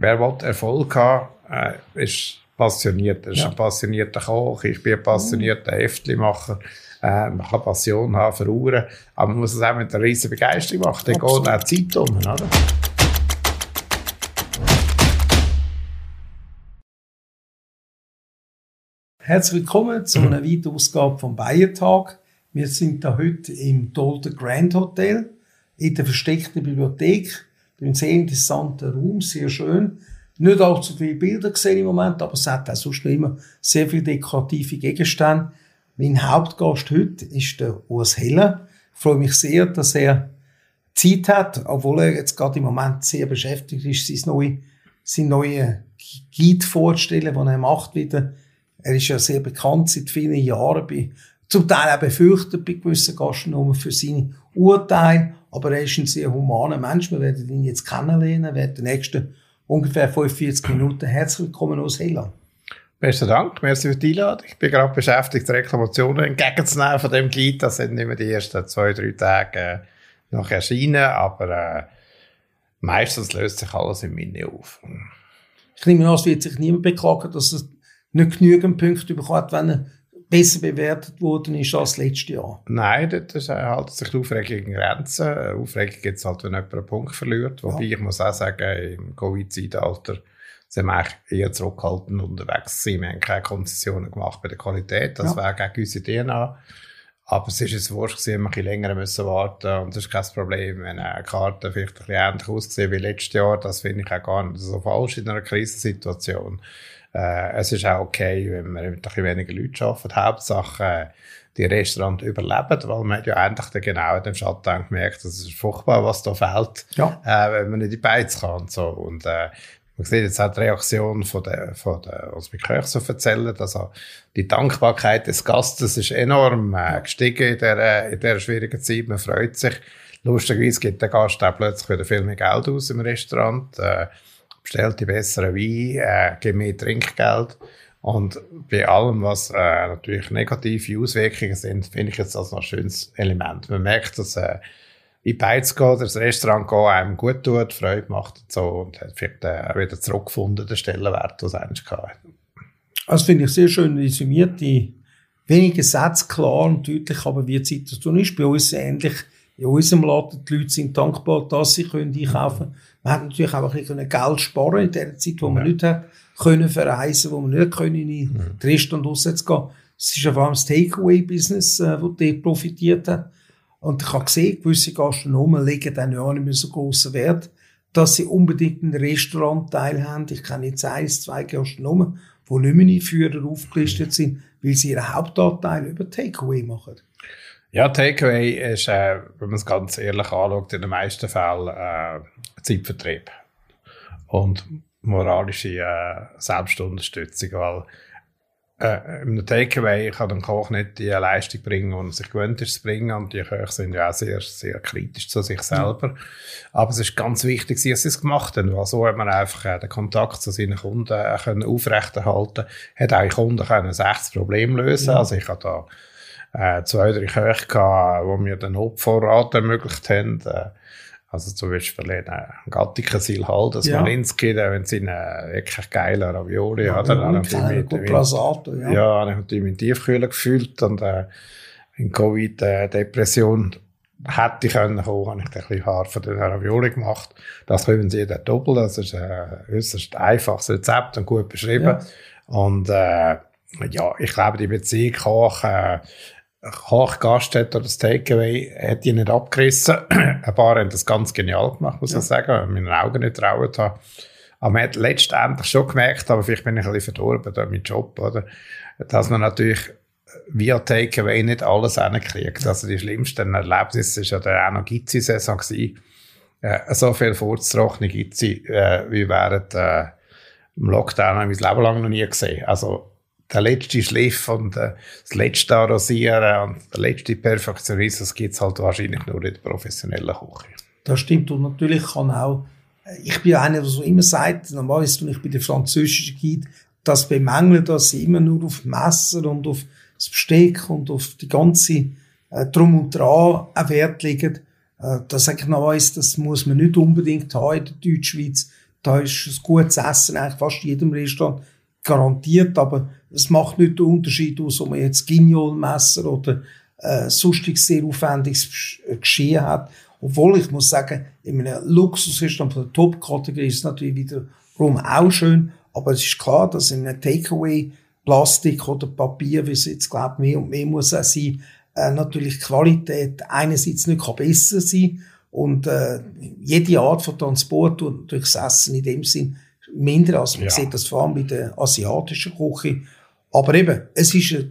wer will Erfolg haben, äh, ist passioniert. Er ist ja. ein passionierter Koch, ich bin ein passionierter Heftlimacher. Äh, man kann Passion haben für Uhren, aber man muss es auch mit einer riesen Begeisterung machen. Dann geht auch Zeit um, oder? Herzlich willkommen zu einer weiteren Ausgabe vom Bayertag. Wir sind da heute im Dolder Grand Hotel in der versteckten Bibliothek. Ein sehr interessanter Raum, sehr schön. Nicht allzu viele Bilder gesehen im Moment, aber es hat auch sonst noch immer sehr viele dekorative Gegenstände. Mein Hauptgast heute ist der Urs Heller. Ich freue mich sehr, dass er Zeit hat, obwohl er jetzt gerade im Moment sehr beschäftigt ist, sein neue, sein neue Guide vorzustellen, den er macht wieder. Er ist ja sehr bekannt seit vielen Jahren, bei, zum Teil auch befürchtet bei gewissen Gastronomen für seine Urteile, aber er ist ein sehr humaner Mensch. Wir werden ihn jetzt kennenlernen, werden die nächsten ungefähr 45 Minuten. Herzlich willkommen aus Helland. Besten Dank, merci für die Einladung. Ich bin gerade beschäftigt, Reklamationen entgegenzunehmen von dem Guide. Das sind immer die ersten zwei, drei Tage äh, noch erschienen, aber äh, meistens löst sich alles in mir auf. Ich nehme an, es wird sich niemand beklagen, dass er nicht genügend Punkte bekommt, wenn er besser bewertet worden ist als letztes Jahr. Nein, das hält sich die Aufregung in Grenzen. Aufregung gibt es halt, wenn jemand einen Punkt verliert. Wobei ja. ich muss auch sagen, im Covid-Zeitalter sind wir eher zurückhaltend unterwegs gewesen. Wir haben keine Konzessionen gemacht bei der Qualität. Das ja. wäre gegen unsere DNA. Aber es ist jetzt wurscht gewesen, wir ein bisschen länger müssen warten und das ist kein Problem, wenn eine Karte vielleicht ein bisschen ähnlich aussieht wie letztes Jahr. Das finde ich auch gar nicht so falsch in einer Krisensituation. Äh, es ist auch okay, wenn man mit ein bisschen weniger Leuten arbeitet. Hauptsache, äh, die Restaurants überleben, weil man ja eigentlich genau in dem Shutdown gemerkt, das ist furchtbar, was da fehlt, ja. äh, wenn man nicht die Beiz kann und so. Und, äh, man sieht jetzt auch die Reaktion von der, von der, was mir Köch so erzählen, also die Dankbarkeit des Gastes ist enorm äh, gestiegen in dieser, in dieser schwierigen Zeit. Man freut sich. Lustigerweise gibt der Gast auch plötzlich wieder viel mehr Geld aus im Restaurant. Äh, bestellt die besseren Wein, äh, gibt mehr Trinkgeld. Und bei allem, was äh, natürlich negative Auswirkungen sind, finde ich jetzt das noch ein schönes Element. Man merkt, dass äh, in Beiz geht, das Restaurant geht, einem gut tut, Freude macht und so und hat vielleicht äh, wieder zurückgefunden, den Stellenwert, den es eigentlich hatte. Das finde ich sehr schön resümiert, die wenigen Sätze klar und deutlich, aber wie die Situation ist. Bei uns ähnlich in unserem Laden, die Leute sind dankbar, dass sie können einkaufen können. Man hat natürlich auch ein bisschen Geld sparen in der Zeit, wo man ja. nicht hat können verreisen, wo man nicht können in die mhm. Restaurant aussetzen gehen. Es ist ja vor allem das Takeaway-Business, äh, das dort profitiert hat. Und ich habe gesehen, gewisse Gastronomen legen dann ja nicht mehr so grossen Wert, dass sie unbedingt einen Restauranteil haben. Ich kenne jetzt eins, zwei Gastronomen, die nicht mehr in Führer aufgelistet sind, weil sie ihren Hauptanteil über Takeaway machen. Ja, Takeaway ist, äh, wenn man es ganz ehrlich anschaut, in den meisten Fällen äh, Zeitvertrieb und moralische äh, Selbstunterstützung, weil äh, im Takeaway kann ein Koch nicht die Leistung bringen, die er sich gewöhnt ist zu bringen und die Köche sind ja auch sehr, sehr kritisch zu sich selber. Mhm. Aber es ist ganz wichtig, dass sie es gemacht haben, weil so hat man einfach äh, den Kontakt zu seinen Kunden äh, können aufrechterhalten, hat auch Kunden können 60 Probleme lösen, mhm. also ich habe da äh, zwei, drei Köche gehabt, die mir den Hauptvorrat ermöglicht haben. Äh, also zum Beispiel in äh, Gattikensil halt, das ja. Malinski, wenn sie einen wirklich geilen Ravioli ja, hat, dann habe ich Plasato, ja. ja, habe ich natürlich mit Tiefkühler gefühlt und äh, in Covid äh, hätte ich können kommen, habe ich ein bisschen hart von den Ravioli gemacht. Das können Sie dann doppelt, das ist ein äußerst einfaches Rezept und gut beschrieben. Ja. Und äh, ja, ich glaube, die Beziehung Koch, äh, Kochgast hat oder das Takeaway hat ihn nicht abgerissen. Ein paar haben das ganz genial gemacht, muss ja. ich sagen, weil ich meinen Augen nicht trauen habe. Aber man hat letztendlich schon gemerkt, aber vielleicht bin ich ein bisschen verdorben durch meinen Job, oder? Dass man natürlich via Takeaway nicht alles hinkriegt. Also die schlimmsten Erlebnisse ist ja der auch noch Gizzi-Saison gewesen. Äh, so viel vorzutrockene Gizzi, äh, wie während äh, im Lockdown habe ich mein Leben lang noch nie gesehen. Also der letzte Schliff und äh, das letzte Arrosieren und der letzte Perfektionismus gibt es halt wahrscheinlich nur in der professionellen Küche. Das stimmt und natürlich kann auch, ich bin einer, der so immer sagt, normalerweise tue ich bei der französischen Guide, das bemängeln, dass sie immer nur auf Messer und auf das Besteck und auf die ganze äh, Drum und Dran einen Wert legen. Äh, das eigentlich noch weiss, das muss man nicht unbedingt haben in der Deutschschweiz. Da ist ein gutes Essen eigentlich fast in jedem Restaurant garantiert, aber es macht nicht den Unterschied aus, ob man jetzt Guignol-Messer oder äh, sonstiges sehr aufwendiges Geschirr hat. Obwohl ich muss sagen, in einem Luxusrestaurant von der Top-Kategorie ist es natürlich wiederum auch schön, aber es ist klar, dass in einem Takeaway Plastik oder Papier, wie es jetzt glaube mehr und mehr muss auch sein, äh, natürlich Qualität einerseits nicht kann besser sein und äh, jede Art von Transport und durchs Essen in dem Sinn minder, als man ja. sieht das vor allem bei der asiatischen Küche. Aber eben, es ist äh,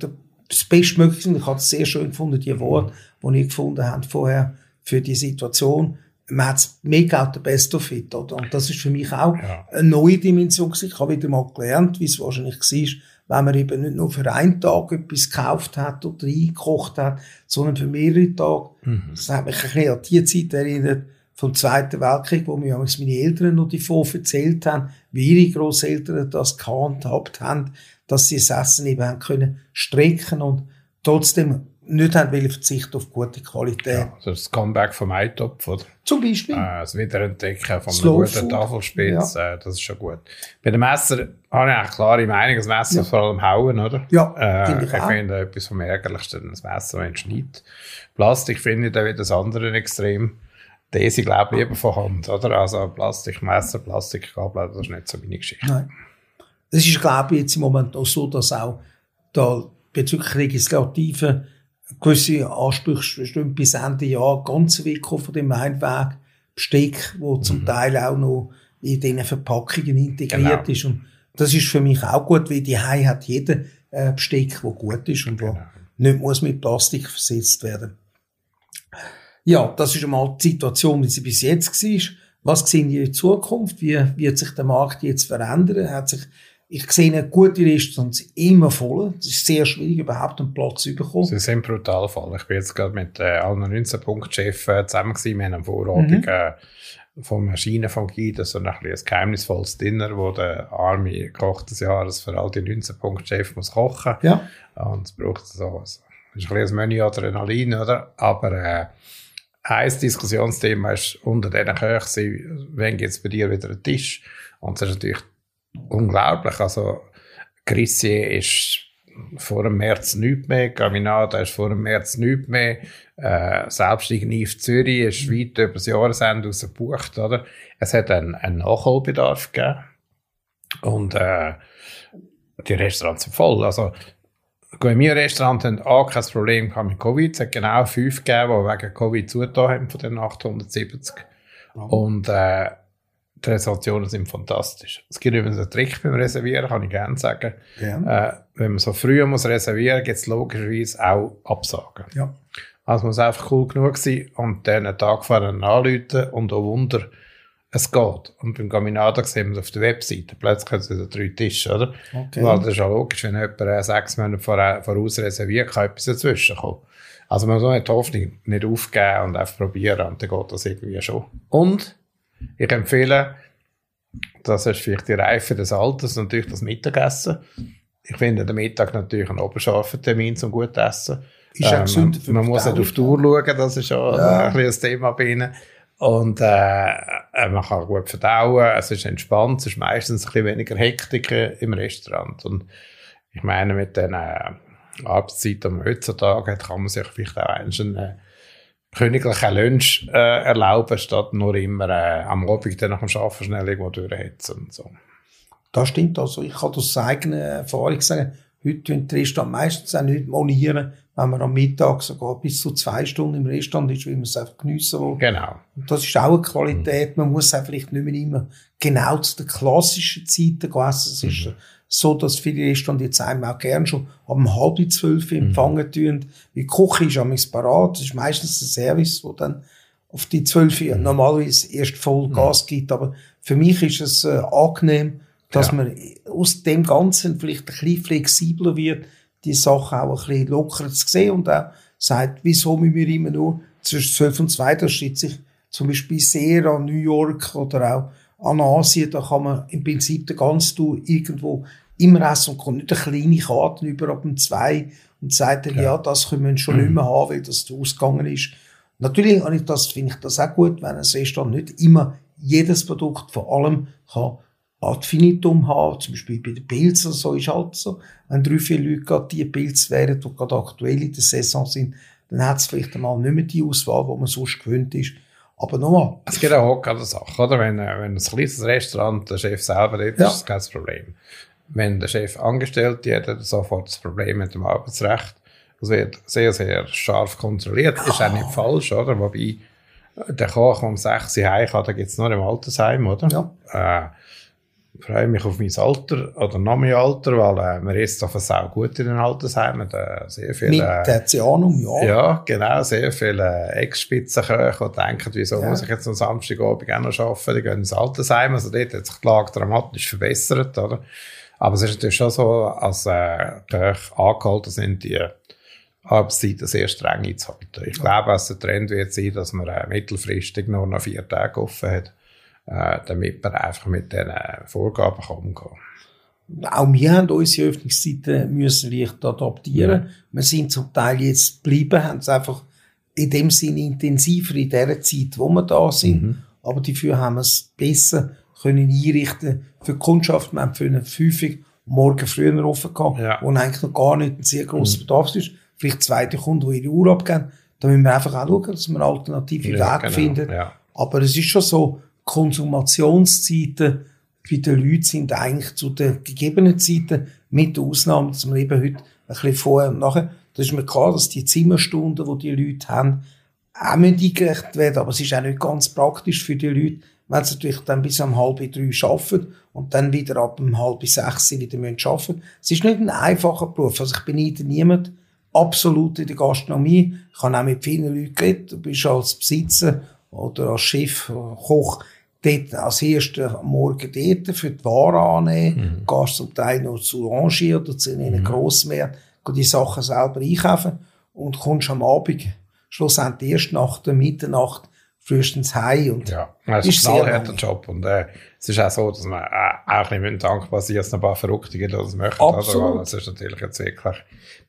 das Bestmögliche, ich habe es sehr schön gefunden, die Worte, die ich gefunden habe vorher für die Situation. Man hat mega out the best of it, oder? Und das ist für mich auch ja. eine neue Dimension. Ich habe wieder mal gelernt, wie es wahrscheinlich war, wenn man eben nicht nur für einen Tag etwas gekauft hat oder eingekocht hat, sondern für mehrere Tage. Mhm. Das hat mich ein bisschen an die Zeit erinnert, vom Zweiten Weltkrieg, wo mir meine Eltern noch davon erzählt haben, wie ihre Großeltern das gehandhabt haben, dass sie das Essen eben haben können strecken und trotzdem nicht haben wollen verzichten auf gute Qualität. Ja, also das Comeback vom Eintopf, oder? Zum Beispiel. Äh, das Wiederentdecken von Slow einer guten Tafelspitz, ja. äh, das ist schon gut. Bei dem Messer habe ich eine klare Meinung, das Messer ja. vor allem hauen, oder? Ja, äh, finde ich, ich finde etwas vom Ärgerlichsten, das Messer, wenn es schneidet. Plastik finde ich da wieder das andere Extrem. Diese glaube ich lieber von Hand, oder? Also Plastikmesser, Plastikgabel, das ist nicht so meine Geschichte. Nein. Es ist, glaube ich, jetzt im Moment auch so, dass auch da bezüglich Legislative gewisse Ansprüche bestimmt bis Ende Jahr ganz weg von dem Einweg Besteck, wo zum mhm. Teil auch noch in diesen Verpackungen integriert genau. ist. Und das ist für mich auch gut, weil die Hai hat jeder äh, Besteck, wo gut ist und genau. wo nicht muss mit Plastik versetzt werden. Ja, das ist einmal die Situation, wie sie bis jetzt war. Was sehen wir in Zukunft? Wie wird sich der Markt jetzt verändern? Hat sich ich sehe gute Restaurants immer voll. Es ist sehr schwierig, überhaupt einen Platz zu bekommen. Sie sind brutal voll. Ich bin jetzt gerade mit äh, allen 19 Punktchefs äh, zusammen gewesen. Wir haben eine Vorordnung mhm. äh, vom Maschinenfungi, das ist so ein, ein geheimnisvolles Dinner, wo der arme Koch des Jahres für all die 19 Punktchefs muss kochen. Ja. Und es braucht so, es ist ein, ein Menü Adrenalin, oder? Aber, äh, ein Diskussionsthema ist unter diesen Köchen, wenn gibt es bei dir wieder einen Tisch? Und das ist natürlich unglaublich. Also, Grissier ist vor dem März nichts mehr, Gaminada ist vor dem März nichts mehr, äh, selbst Igniv Zürich ist weit über das Jahresende rausgebucht, oder? Es hat einen, einen Nachholbedarf gegeben. Und, äh, die Restaurants sind voll. Also, in meinem Restaurant haben auch kein Problem mit Covid. Es hat genau fünf gegeben, die wegen Covid zugetan haben von den 870. Oh. Und, äh, die Reservationen sind fantastisch. Es gibt übrigens einen Trick beim Reservieren, kann ich gerne sagen. Ja. Äh, wenn man so früh muss reservieren, gibt es logischerweise auch Absagen. Ja. Also muss einfach cool genug sein und dann einen Tag vorher anrufen und auch Wunder, es geht. Und beim Gaminada sehen wir es auf der Webseite. Plötzlich haben sie drei Tische, oder? Okay. Weil das ist ja logisch, wenn jemand äh, sechs Monate voraus reserviert, kann etwas dazwischen kommen. Also man soll die Hoffnung nicht aufgeben und einfach probieren und dann geht das irgendwie schon. Und ich empfehle, das ist vielleicht die Reife des Alters, natürlich das Mittagessen. Ich finde den Mittag natürlich ein oberscharfer Termin zum gut essen. Ist ähm, gesund man, man muss nicht auf die Uhr schauen, das ist schon ja. ein ein Thema bei Ihnen. Und äh, äh, man kann gut verdauen, es ist entspannt, es ist meistens ein bisschen weniger Hektik im Restaurant. Und ich meine, mit den äh, Arbeitszeiten, die man heutzutage hat, kann man sich vielleicht auch einen äh, königlichen Lunch äh, erlauben, statt nur immer äh, am Abend dann nach dem Arbeiten schnell irgendwo durchhetzen und so. Das stimmt. Also ich kann aus eigener Erfahrung sagen, heute tun die Restaurants meistens auch nicht monieren, wenn man am Mittag sogar bis zu zwei Stunden im Restaurant ist, weil man es einfach geniessen will. Genau. Und das ist auch eine Qualität. Man muss auch vielleicht nicht mehr immer genau zu den klassischen Zeiten essen. Es ist mhm so, dass viele Restaurants jetzt einem auch gern schon um halb zwölf empfangen mhm. tun. Wie die Küche ist am parat. Das ist meistens der Service, wo dann auf die zwölf mhm. normalerweise erst voll mhm. Gas gibt. Aber für mich ist es äh, angenehm, dass ja. man aus dem Ganzen vielleicht ein bisschen flexibler wird, die Sachen auch ein bisschen lockerer zu sehen und auch sagt, wieso müssen wir immer nur zwischen zwölf und zwei, da steht sich zum Beispiel sehr an New York oder auch an Asien, da kann man im Prinzip den ganzen Tour irgendwo immer essen und kommt nicht eine kleine Karte über ab dem zwei und sagt dann, ja. ja, das können wir schon mhm. nicht mehr haben, weil das ausgegangen ist. Natürlich habe ich das, finde ich das auch gut, wenn ein Restaurant nicht immer jedes Produkt vor allem kann ad finitum haben, zum Beispiel bei den Pilzen, so ist halt so. Wenn drei, vier Leute gerade die Pilze wären, die gerade aktuell in der Saison sind, dann hat es vielleicht einmal nicht mehr die Auswahl, die man sonst gewöhnt ist. Aber nochmal. Es gibt auch gerade Sache, oder? Wenn, äh, wenn ein kleines Restaurant der Chef selber hat, ja. ist das kein Problem. Wenn der Chef angestellt hat, hat er sofort das Problem mit dem Arbeitsrecht. Das wird sehr, sehr scharf kontrolliert. Ja. Ist auch nicht falsch, oder? Wobei, der Koch, um 6 Uhr heim kann, da gibt es nur im Altersheim, oder? Ja. Äh, freue mich auf mein Alter oder noch mein Alter, weil äh, man isst auf auch gut in den Altersheimen. Äh, sehr viele, Mit Tertianum, ja. Ja, genau, sehr viele Ex-Spitzenköche, die denken, wieso ja. muss ich jetzt am Samstagabend auch noch arbeiten, die gehen ins Altersheim, also dort hat sich die Lage dramatisch verbessert, oder? Aber es ist natürlich schon so, als äh, Köche angehalten sind, die Arbeitszeiten sehr streng einzuhalten. Ich glaube, dass der Trend wird sein, dass man äh, mittelfristig nur noch vier Tage offen hat äh, damit man einfach mit diesen Vorgaben kann umgehen. Auch wir haben unsere Öffnungszeiten müssen leicht adaptieren. Ja. Wir sind zum Teil jetzt geblieben, haben es einfach in dem Sinne intensiver in der Zeit, wo wir da sind. Mhm. Aber dafür haben wir es besser können einrichten für die Kundschaft. Wir haben für eine Fünfig morgen früher offen gehabt, ja. wo eigentlich noch gar nicht ein sehr grosser mhm. Bedarf ist. Vielleicht zweite Kunden, die ihre Uhr abgeben. Da müssen wir einfach auch schauen, dass wir alternative ja, Weg genau. finden. Ja. Aber es ist schon so, Konsumationszeiten bei den Leuten sind eigentlich zu den gegebenen Zeiten, mit der Ausnahme, dass man eben heute ein bisschen vorher und nachher, da ist mir klar, dass die Zimmerstunden, die die Leute haben, auch eingerechnet werden, aber es ist auch nicht ganz praktisch für die Leute, wenn sie natürlich dann bis um halb drei arbeiten und dann wieder ab um halb sechs wieder arbeiten müssen. Es ist nicht ein einfacher Beruf. Also ich nicht niemand absolut in der Gastronomie. Ich habe auch mit vielen Leuten geredet. Du bist als Besitzer oder als Chef, Koch dort als erstes am Morgen dort für die Ware annehmen, mhm. gehst zum Teil noch zu Rangier oder zu einem mhm. Grossmärkten, die Sachen selber einkaufen und kommst am Abend schlussendlich erst nach der Mitternacht frühestens heim. Und ja, das ist ein knallharter Job. Und äh, es ist auch so, dass man äh, auch nicht mit dankbar sein dass ein paar Verrückte gibt, die das möchten. Absolut. Oder? Das ist natürlich jetzt wirklich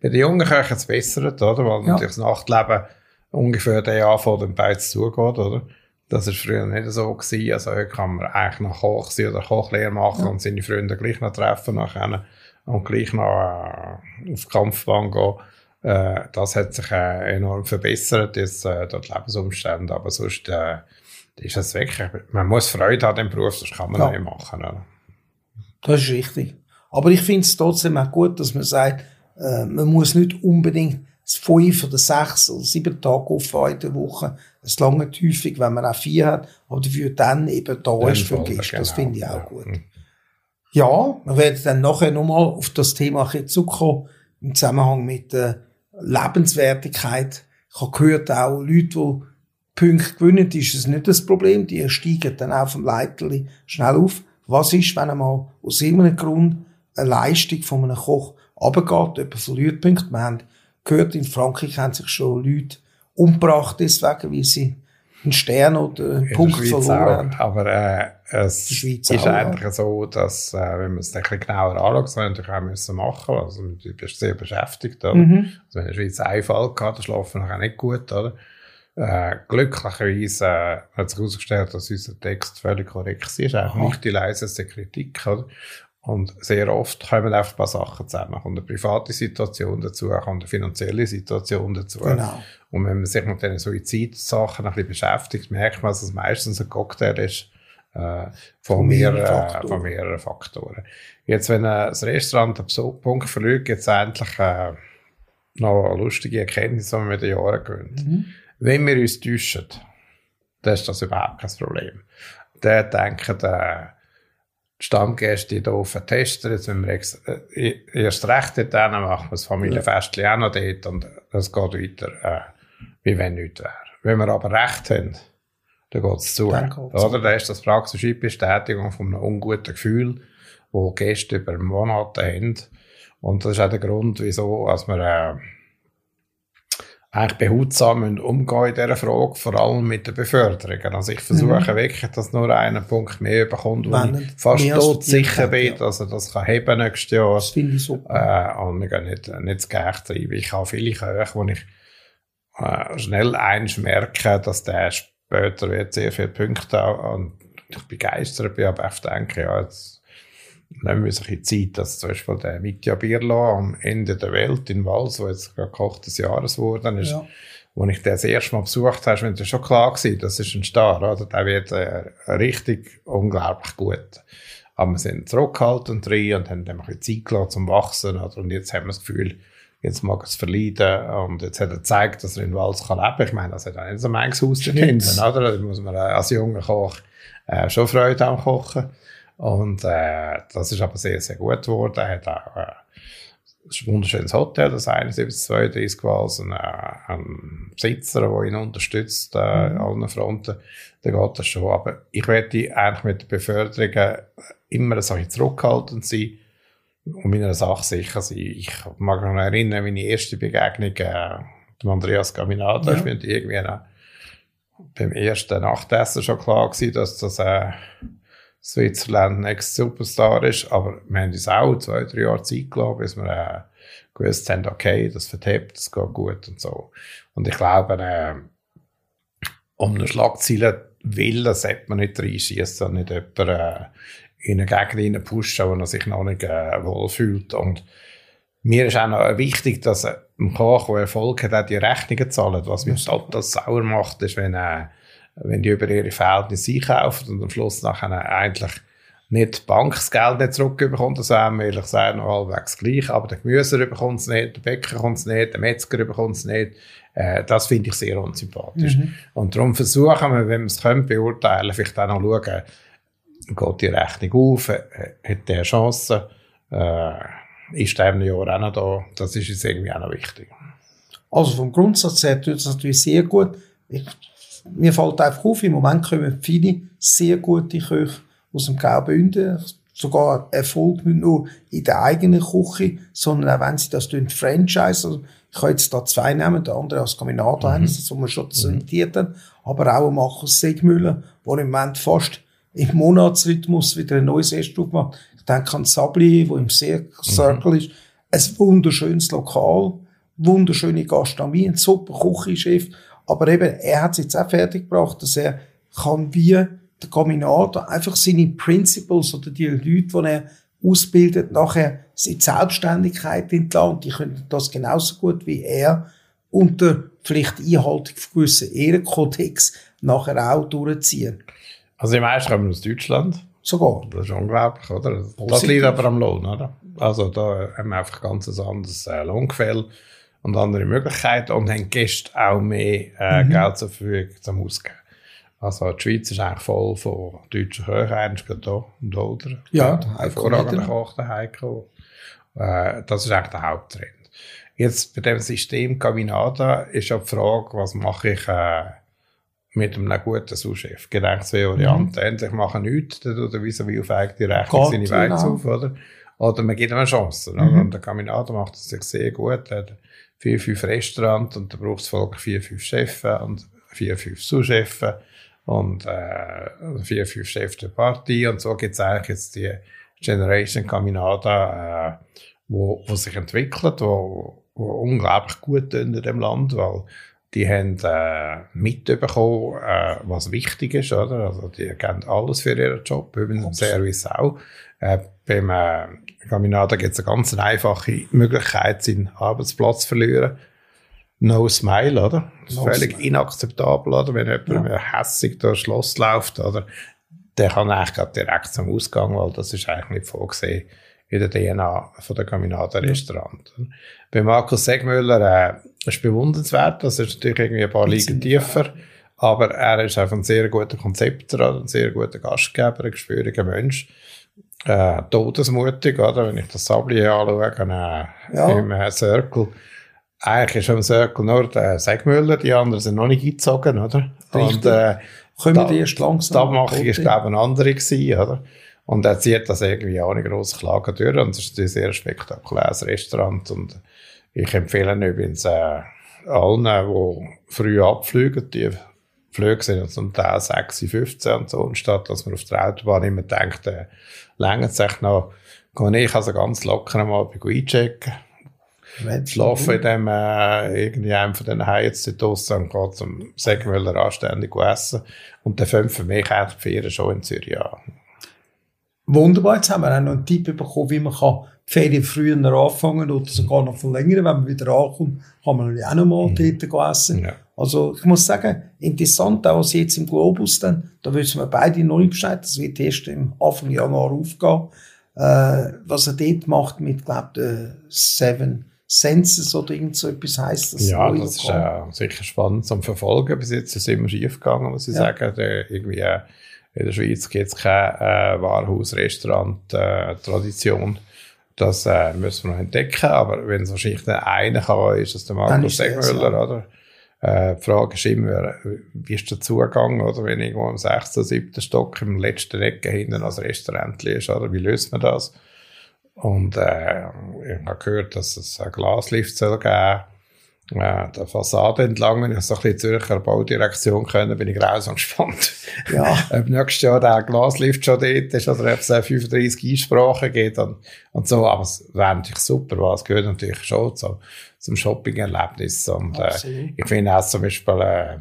bei den jungen Köchen es bessert, oder? Weil ja. natürlich das Nachtleben ungefähr der anfängt, den Beiz zugeht, oder? Das war früher nicht so. Gewesen. Also heute kann man eigentlich noch Koch sein oder Kochlehre machen ja. und seine Freunde gleich noch treffen nachher und gleich noch äh, auf die Kampfbahn gehen. Äh, das hat sich äh, enorm verbessert, jetzt, äh, dort Lebensumstände. Aber sonst äh, ist es wirklich, man muss Freude haben im Beruf, das kann man ja. nicht machen. Oder? Das ist richtig. Aber ich finde es trotzdem auch gut, dass man sagt, äh, man muss nicht unbedingt fünf oder sechs oder sieben Tage offen in der Woche. Es lange häufig, wenn man auch vier hat, aber dafür dann eben da ist für Gäste. Das genau. finde ich auch ja. gut. Mhm. Ja, wir werden dann nachher nochmal auf das Thema zurückkommen, im Zusammenhang mit der Lebenswertigkeit. Ich habe gehört, auch Leute, die Punkte gewinnen, ist es nicht das Problem. Die steigen dann auf dem Leiterli schnell auf. Was ist, wenn einmal aus irgendeinem Grund eine Leistung von einem Koch runtergeht, jemand verliert Punkte? Wir haben gehört, in Frankreich haben sich schon Leute umgebracht, deswegen, weil sie einen Stern oder einen Punkt verloren haben. Aber äh, es ist auch, eigentlich ja. so, dass, äh, wenn man es ein bisschen genauer anschaut, das wir natürlich auch müssen machen also du bist sehr beschäftigt. Oder? Mhm. Also wenn in der Schweiz einen Fall gehabt, dann schlafen wir auch nicht gut. Oder? Äh, glücklicherweise äh, hat sich herausgestellt, dass unser Text völlig korrekt ist, Aha. nicht die leiseste Kritik. Oder? Und sehr oft kommen einfach ein paar Sachen zusammen. Kommt eine private Situation dazu, kommt eine finanzielle Situation dazu. Genau. Und wenn man sich mit diesen Suizidsachen ein bisschen beschäftigt, merkt man, dass es meistens ein Cocktail ist äh, von, mehreren, Faktoren. von mehreren Faktoren. Jetzt, wenn äh, das Restaurant den Punkt verliert, gibt es eigentlich äh, noch eine lustige Erkenntnis, die man mit den Jahren gewöhnt. Mhm. Wenn wir uns täuschen, dann ist das überhaupt kein Problem. Dann denken, äh, Stammgäste hier vertesten. Jetzt, wenn wir äh, erst recht dort dann machen wir das Familienfestchen ja. auch noch dort und das geht weiter, äh, wie wenn nichts wäre. Wenn wir aber recht haben, dann geht es zu. Dann Oder? Dann ist das praktisch Bestätigung von einem unguten Gefühl, wo Gäste über Monate haben. Und das ist auch der Grund, wieso, als wir, äh, eigentlich behutsam umgehen in dieser Frage, vor allem mit den Beförderungen. Also ich versuche mhm. wirklich, dass nur einen Punkt mehr bekommt, wo ich fast tot sicher bin, ja. dass er das kann heben nächstes Jahr. Das finde ich super. Äh, und wir gehen nicht, nicht zu Geld treiben. Ich habe viele Köche, wo ich äh, schnell eins merke, dass der später wird sehr viele Punkte und ich begeistert bin, aber oft denke, ja, jetzt nehmen wir sich Zeit, dass zum Beispiel der Mitya Birlo am Ende der Welt in Wals, wo jetzt gerade Koch des Jahres geworden ist, ja. wo ich den das erste Mal besucht habe, war mir schon klar gewesen, das ist ein Star, oder? Der wird äh, richtig unglaublich gut. Aber wir sind zurückgehalten drin und haben dann ein bisschen Zeit gelassen zum Wachsen, oder? Und jetzt haben wir das Gefühl, jetzt mag er es verleiden und jetzt hat er gezeigt, dass er in Wals kann leben. Ich meine, das hat auch nicht so manches Haus zu finden, oder? Da muss man als junger Koch äh, schon Freude am Kochen. Und äh, das ist aber sehr, sehr gut geworden. Er hat auch äh, ein wunderschönes Hotel, das 7132 Wals, ein, äh, ein Besitzer, der ihn unterstützt äh, mhm. allen Fronten. Da geht das schon. Aber ich werde eigentlich mit der Beförderung immer ein bisschen zurückhaltend sein und meiner Sache sicher sein. Ich mag mich noch erinnern, meine erste Begegnung äh, dem Andreas Gaminata, ja. irgendwie noch beim ersten Nachtessen schon klar gewesen, dass das äh, Switzerland Next Superstar ist, aber wir haben uns auch zwei, drei Jahre Zeit gelassen, bis wir äh, gewusst haben, okay, das vertippt, das geht gut und so. Und ich glaube, äh, um eine Schlagzeile willen, sollte man nicht reinschießen und nicht jemanden äh, in eine Gegend rein pushen, wo er sich noch nicht äh, wohlfühlt. Und mir ist auch noch wichtig, dass ein Koch, der Erfolg hat, auch die Rechnungen zahlt. Was mich total sauer macht, ist, wenn, äh, wenn die über ihre Verhältnisse einkaufen und am Schluss nachher eigentlich nicht die Bank das Geld nicht zurückbekommt, das wäre mir ehrlich gesagt noch halbwegs gleich, aber der Gemüse bekommt es nicht, der Bäcker bekommt es nicht, der Metzger bekommt es nicht. Äh, das finde ich sehr unsympathisch. Mhm. Und darum versuchen wir, wenn wir es können, beurteilen, vielleicht auch noch schauen, geht die Rechnung auf, äh, hat der Chance, äh, ist der im Jahr auch noch da. Das ist jetzt irgendwie auch noch wichtig. Also vom Grundsatz her tut es natürlich sehr gut. Ich, mir fällt einfach auf, im Moment kommen viele sehr gute Köche aus dem Graubünden, sogar Erfolg nicht nur in der eigenen Küche, sondern auch wenn sie das tun, Franchise, also ich kann jetzt da zwei nehmen, der andere als Kaminato mhm. eines, das wir schon zitiert haben, aber auch Markus Segmüller, der im Moment fast im Monatsrhythmus wieder ein neues Essstück macht. Ich denke an Sabli, wo im Circle mhm. ist. Ein wunderschönes Lokal, wunderschöne Gastronomie, ein super Küchenchef. Aber eben, er hat es jetzt auch fertiggebracht, dass er kann wie der Kombinator einfach seine Principles oder die Leute, die er ausbildet, nachher seine Selbstständigkeit entlang. Die können das genauso gut wie er unter vielleicht Einhaltung von gewissen Ehrenkodex nachher auch durchziehen. Also die meisten kommen aus Deutschland. Sogar. Das ist unglaublich, oder? Positiv. Das liegt aber am Lohn, oder? Also da haben wir einfach ganz ein anderes äh, Lohngefälle und andere Möglichkeiten und haben Gäste auch mehr äh, mhm. Geld zur Verfügung zum Ausgeben. Also die Schweiz ist eigentlich voll von deutschen Köchen, eigentlich gerade hier oder? Ja, der hervorragender Koch, der Heiko. Äh, das ist eigentlich der Haupttrend. Jetzt bei dem System Caminada ist ja die Frage, was mache ich äh, mit einem guten Sous-Chef. Gedenkt zwei Varianten. Mhm. Entweder mache nichts, dann tut er wie so wie auf eigene Rechnung Gott, seine Weizen genau. auf, oder? Oder man gibt ihm eine Chance. Mhm. Und der Caminado macht es sich sehr gut. Er hat vier, fünf Restaurants und da braucht es voll vier, fünf Chefs und vier, fünf Sous-Chefs und äh, vier, fünf Chefs der Partie. Und so gibt es eigentlich jetzt die Generation Caminada, äh, wo, wo sich entwickelt, wo, wo unglaublich gut in dem Land, weil die haben äh, mitbekommen, äh, was wichtig ist, oder? Also die kennen alles für ihren Job, übrigens im Service auch. Äh, beim äh, Caminata gibt es eine ganz einfache Möglichkeit, seinen Arbeitsplatz zu verlieren. No Smile, oder? Das ist no völlig smile. inakzeptabel, oder? Wenn jemand ja. hässig durchs Schloss läuft, oder? Der kann eigentlich gerade direkt zum Ausgang, weil das ist eigentlich nicht vorgesehen in der DNA von der Caminata Restaurant. Ja. Bei Markus Segmüller, äh, ist bewundernswert. Das ist natürlich irgendwie ein paar Ligen tiefer. Aber er ist einfach ein sehr guter Konzepter, ein sehr guter Gastgeber, ein gespüriger Mensch. Äh, todesmutig, oder? Wenn ich das Sabli anschaue, äh, ja. im äh, Circle. Eigentlich ist im Circle nur der Segmüller, die anderen sind noch nicht eingezogen, oder? Richtig. Und, äh, Können wir die erst langsam? Da mache ich, glaube ein anderer gewesen, oder? Und er zieht das irgendwie auch eine grosse Klage durch und es ist ein sehr spektakuläres Restaurant und ich empfehle übrigens äh, allen, die früh abfliegen, die Flüge sind zum Teil 6, 15 und so, anstatt dass man auf der Autobahn immer denkt, äh, längert sich noch, kann ich also ganz locker einmal einchecken. schlafen in dem, äh, irgendwie einem von den Haien dort draussen und geht zum Segmüller anständig essen. Und dann fängt für mich eigentlich die Ferien schon in Zürich an. Wunderbar, jetzt haben wir auch noch einen Tipp bekommen, wie man kann die Ferien früher anfangen oder sogar noch verlängern. Wenn man wieder ankommt, kann man auch noch mal mhm. dort essen. Ja. Also ich muss sagen, interessant auch was jetzt im Globus dann, da wissen wir beide noch nicht Bescheid, das wird erst im Anfang Januar aufgehen, äh, was er dort macht mit, glaube ich, Seven Senses oder irgend so etwas heisst das. Ja, das ist äh, sicher spannend zum Verfolgen. Bis jetzt ist es immer schief gegangen, muss ich ja. sagen. Der, irgendwie, äh, in der Schweiz gibt es keine äh, Warenhaus-Restaurant-Tradition. Äh, das äh, müssen wir noch entdecken, aber wenn es wahrscheinlich der eine kann, ist es der Markus Segmüller, ja. oder? Äh, die Frage ist immer, wie ist der Zugang, oder? Wenn irgendwo am 6., oder 7. Stock im letzten Ecke hinten als Restaurant ist, oder? Wie löst man das? Und äh, ich habe gehört, dass es einen Glaslift soll geben äh, der Fassade entlang, wenn ich so ein bisschen Zürcher Baudirektion können, bin ich grausam gespannt. Ja. ob nächstes Jahr der Glaslift schon dort ist oder ob es 35 Einsprachen geht und, und so. Aber es wäre natürlich super, weil es gehört natürlich schon zu, zum Shopping-Erlebnis. Und äh, ich finde auch zum Beispiel äh,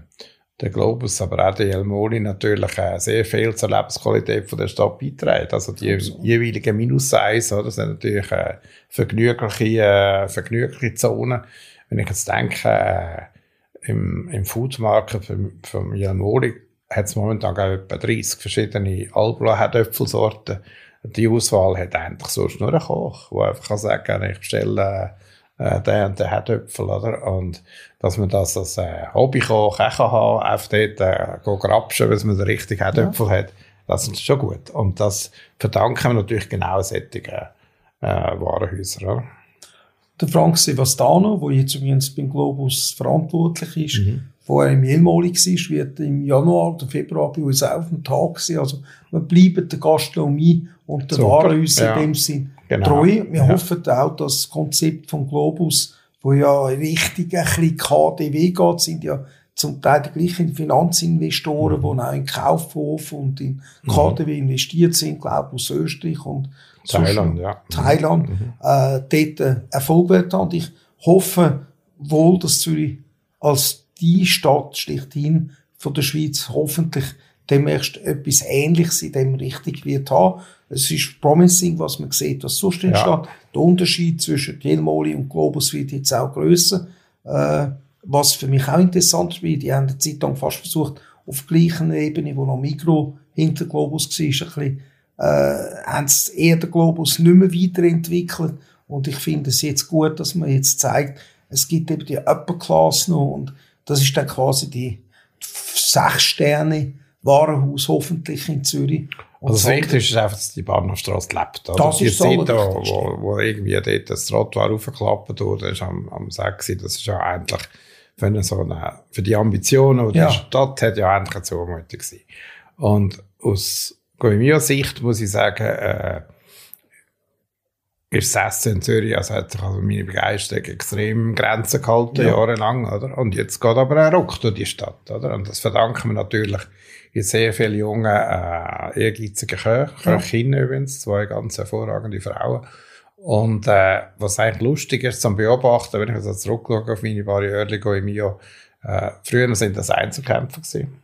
der Globus, aber auch der Elmoli natürlich äh, sehr viel zur Lebensqualität von der Stadt beiträgt. Also die Absolut. jeweiligen Minus 1, oder, sind natürlich äh, vergnügliche, äh, vergnügliche Zonen wenn ich jetzt denke, äh, im, im Foodmarket vom, vom Janori hat es momentan etwa 30 verschiedene Albula-Herdöpfelsorten. Die Auswahl hat eigentlich sonst nur ein Koch, der einfach kann sagen ich bestelle äh, den und den Herdöpfel, oder? Und dass man das als äh, Hobbykoch auch kann haben, einfach dort äh, grapschen, bis man den richtigen Herdöpfel ja. hat, das ist schon gut. Und das verdanken wir natürlich genau solchen äh, Warenhäusern, oder? der Frank Sevastano, der jetzt übrigens beim Globus verantwortlich ist, mhm. vorher im Jelmoli war, wird im Januar oder Februar bei uns auf dem Tag sein. Also wir bleiben der Gastronomie und der Warenhäuser ja. in dem Sinn genau. treu. Wir ja. hoffen auch, dass das Konzept vom Globus, wo ja richtig ein bisschen KDW geht, sind ja zum Teil die gleichen Finanzinvestoren, mhm. die auch in Kaufhof und in KDW mhm. investiert sind, glaube ich, aus Österreich und Thailand, ja. Thailand, mhm. äh, dort äh, Erfolg wird haben. Und ich hoffe wohl, dass Zürich als die Stadt schlichthin von der Schweiz hoffentlich demnächst etwas Ähnliches in dem richtig wird haben. Es ist promising, was man sieht, was sonst entsteht. Ja. Der Unterschied zwischen Telmoli und Globus wird jetzt auch grösser. Äh, was für mich auch interessant ist, die haben eine Zeit lang fast versucht, auf gleicher Ebene, wo noch Mikro hinter Globus war, ein bisschen äh, haben sie eher den Globus nicht mehr weiterentwickelt. Und ich finde es jetzt gut, dass man jetzt zeigt, es gibt eben die Upper Class noch und das ist dann quasi die sechs Sterne Warenhaus hoffentlich in Zürich. Und also das Wichtigste ist einfach, dass die Bahnhofstrasse lebt. Oder? Das die ist Zeit, da, wo, wo irgendwie dort das Trottoir aufgeklappt wurde, ist am, am 6. Das ist ja eigentlich für, eine, so eine, für die Ambitionen, die ja. die Stadt hat, ja eigentlich eine Zumutung gewesen. Und aus meiner Sicht muss ich sagen, äh, ist das in Zürich, also hat sich also meine Begeisterung extrem Grenzen gehalten, ja. jahrelang, oder? Und jetzt geht aber ein Ruck durch die Stadt, oder? Und das verdanken wir natürlich jetzt sehr viele junge, äh, ehrgeizige Köche, ja. Köchinnen übrigens, zwei ganz hervorragende Frauen. Und äh, was eigentlich lustig ist zum Beobachten, wenn ich jetzt zurückschaue auf meine Jahre im Mio, äh, früher sind das Einzelkämpfer gewesen.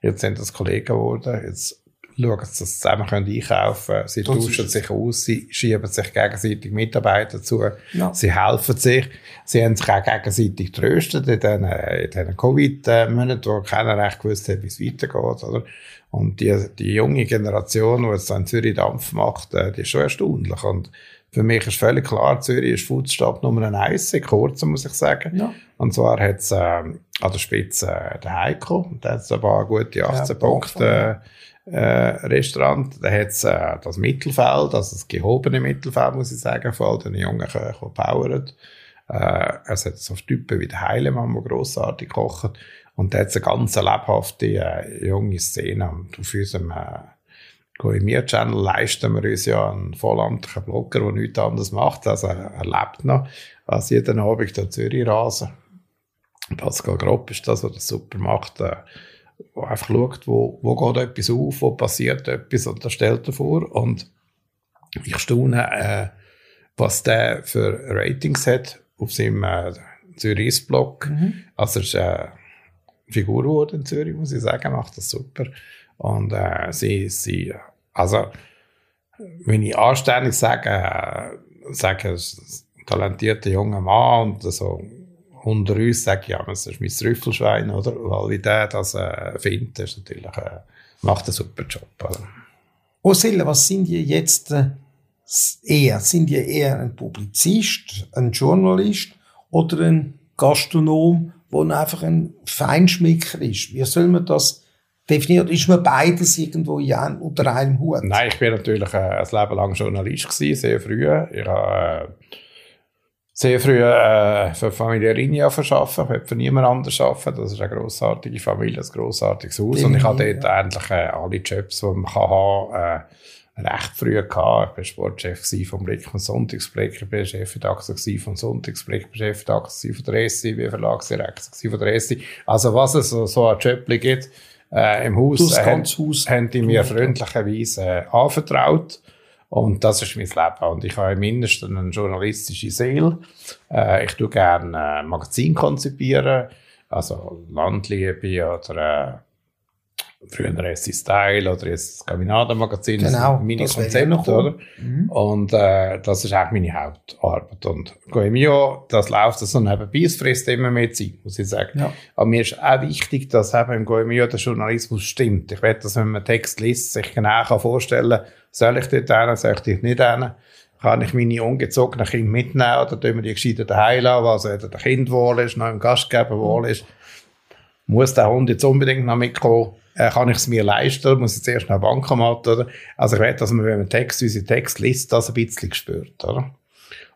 Jetzt sind das Kollegen geworden. Jetzt schauen, dass sie zusammen können einkaufen können. Sie das tauschen sich aus, sie schieben sich gegenseitig Mitarbeiter zu, ja. sie helfen sich. Sie haben sich auch gegenseitig tröstet in diesen, in diesen Covid-Monaten, wo keiner recht gewusst hat, wie es weitergeht. Oder? Und die, die junge Generation, die jetzt in Zürich Dampf macht, äh, die ist schon erstaunlich. Und für mich ist völlig klar, Zürich ist Foodstadt Nummer eins, in kurzem muss ich sagen. Ja. Und zwar hat es äh, an der Spitze äh, der Heiko, der hat ein paar gute 18 ja, Punkte äh, Restaurant. Da hat es äh, das Mittelfeld, also das gehobene Mittelfeld, muss ich sagen, von all den jungen Köchen, die powern. Äh, es hat so Typen wie der Heilemann, der grossartig kocht. Und da hat es eine ganz lebhafte äh, junge Szene. Und auf unserem äh, Gourmet-Channel leisten wir uns ja einen vollamtlichen Blogger, der nichts anderes macht. Also er, er lebt noch, als jeden Abend hier Zürich rasen. Pascal Gropp ist das, was das super macht. Äh, einfach schaut, wo, wo geht etwas auf, wo passiert etwas und das stellt er vor. Und ich staune, äh, was der für Ratings hat auf seinem äh, Zürich-Blog. Mhm. Also, er ist eine Figur geworden in Zürich, muss ich sagen, macht das super. Und äh, sie, sie, also, wenn ich anständig sage, äh, sage, ein talentierter junger Mann und so unter uns ich, ja, das ist mein Trüffelschwein, oder? Weil wie der das äh, findet, ist natürlich, äh, macht einen super Job. Oder? Osilla, was sind ihr jetzt äh, eher? Sind ihr eher ein Publizist, ein Journalist oder ein Gastronom, der einfach ein Feinschmecker ist? Wie soll man das definieren? Ist man beides irgendwo ja, unter einem Hut? Nein, ich bin natürlich äh, ein Leben lang Journalist gewesen, sehr früh. Ich habe äh, sehr früh äh, für Familie Rinja verschaffen. Ich wollte für niemand anders arbeiten. Das ist eine grossartige Familie, ein grossartiges Haus. und ich hatte dort ja. eigentlich äh, alle Jobs, die man kann haben äh, recht früh gehabt. Ich war Sportchef vom Blick vom Sonntagsblick, ich war Chefredakteur vom Sonntagsblick, ich war Chefredakteur von der SC, ich war Verlagsdirektor von der SC. Also was es so, so ein Job gibt äh, im Haus, äh, Haus haben die mir freundlicherweise äh, anvertraut. Und das ist mein Leben. Und ich habe mindestens eine journalistische Seele. Äh, ich tue gerne äh, Magazin konzipieren, also Landliebe oder äh, früher SC Style oder jetzt das Caminada-Magazin. Genau, meine das Konzepte, oder? Mhm. Und äh, das ist auch meine Hauptarbeit. Und Goemio, das läuft so nebenbei, es frisst immer mehr Zeit, muss ich sagen. Ja. Aber mir ist auch wichtig, dass eben im Goemio der Journalismus stimmt. Ich will, dass wenn man Text liest, sich genau kann vorstellen kann, soll ich dort hin, soll ich dort nicht hin? Kann ich meine ungezogenen Kinder mitnehmen oder tun wir die gescheiter daheim lassen, also weder der Kind wohl ist, noch im Gastgeber wohl ist? Muss der Hund jetzt unbedingt noch mitkommen? Äh, kann ich es mir leisten? Muss ich zuerst noch Bankomat, oder? Also ich will, dass man, wenn man Text, unsere Text liest, das ein bisschen spürt, oder?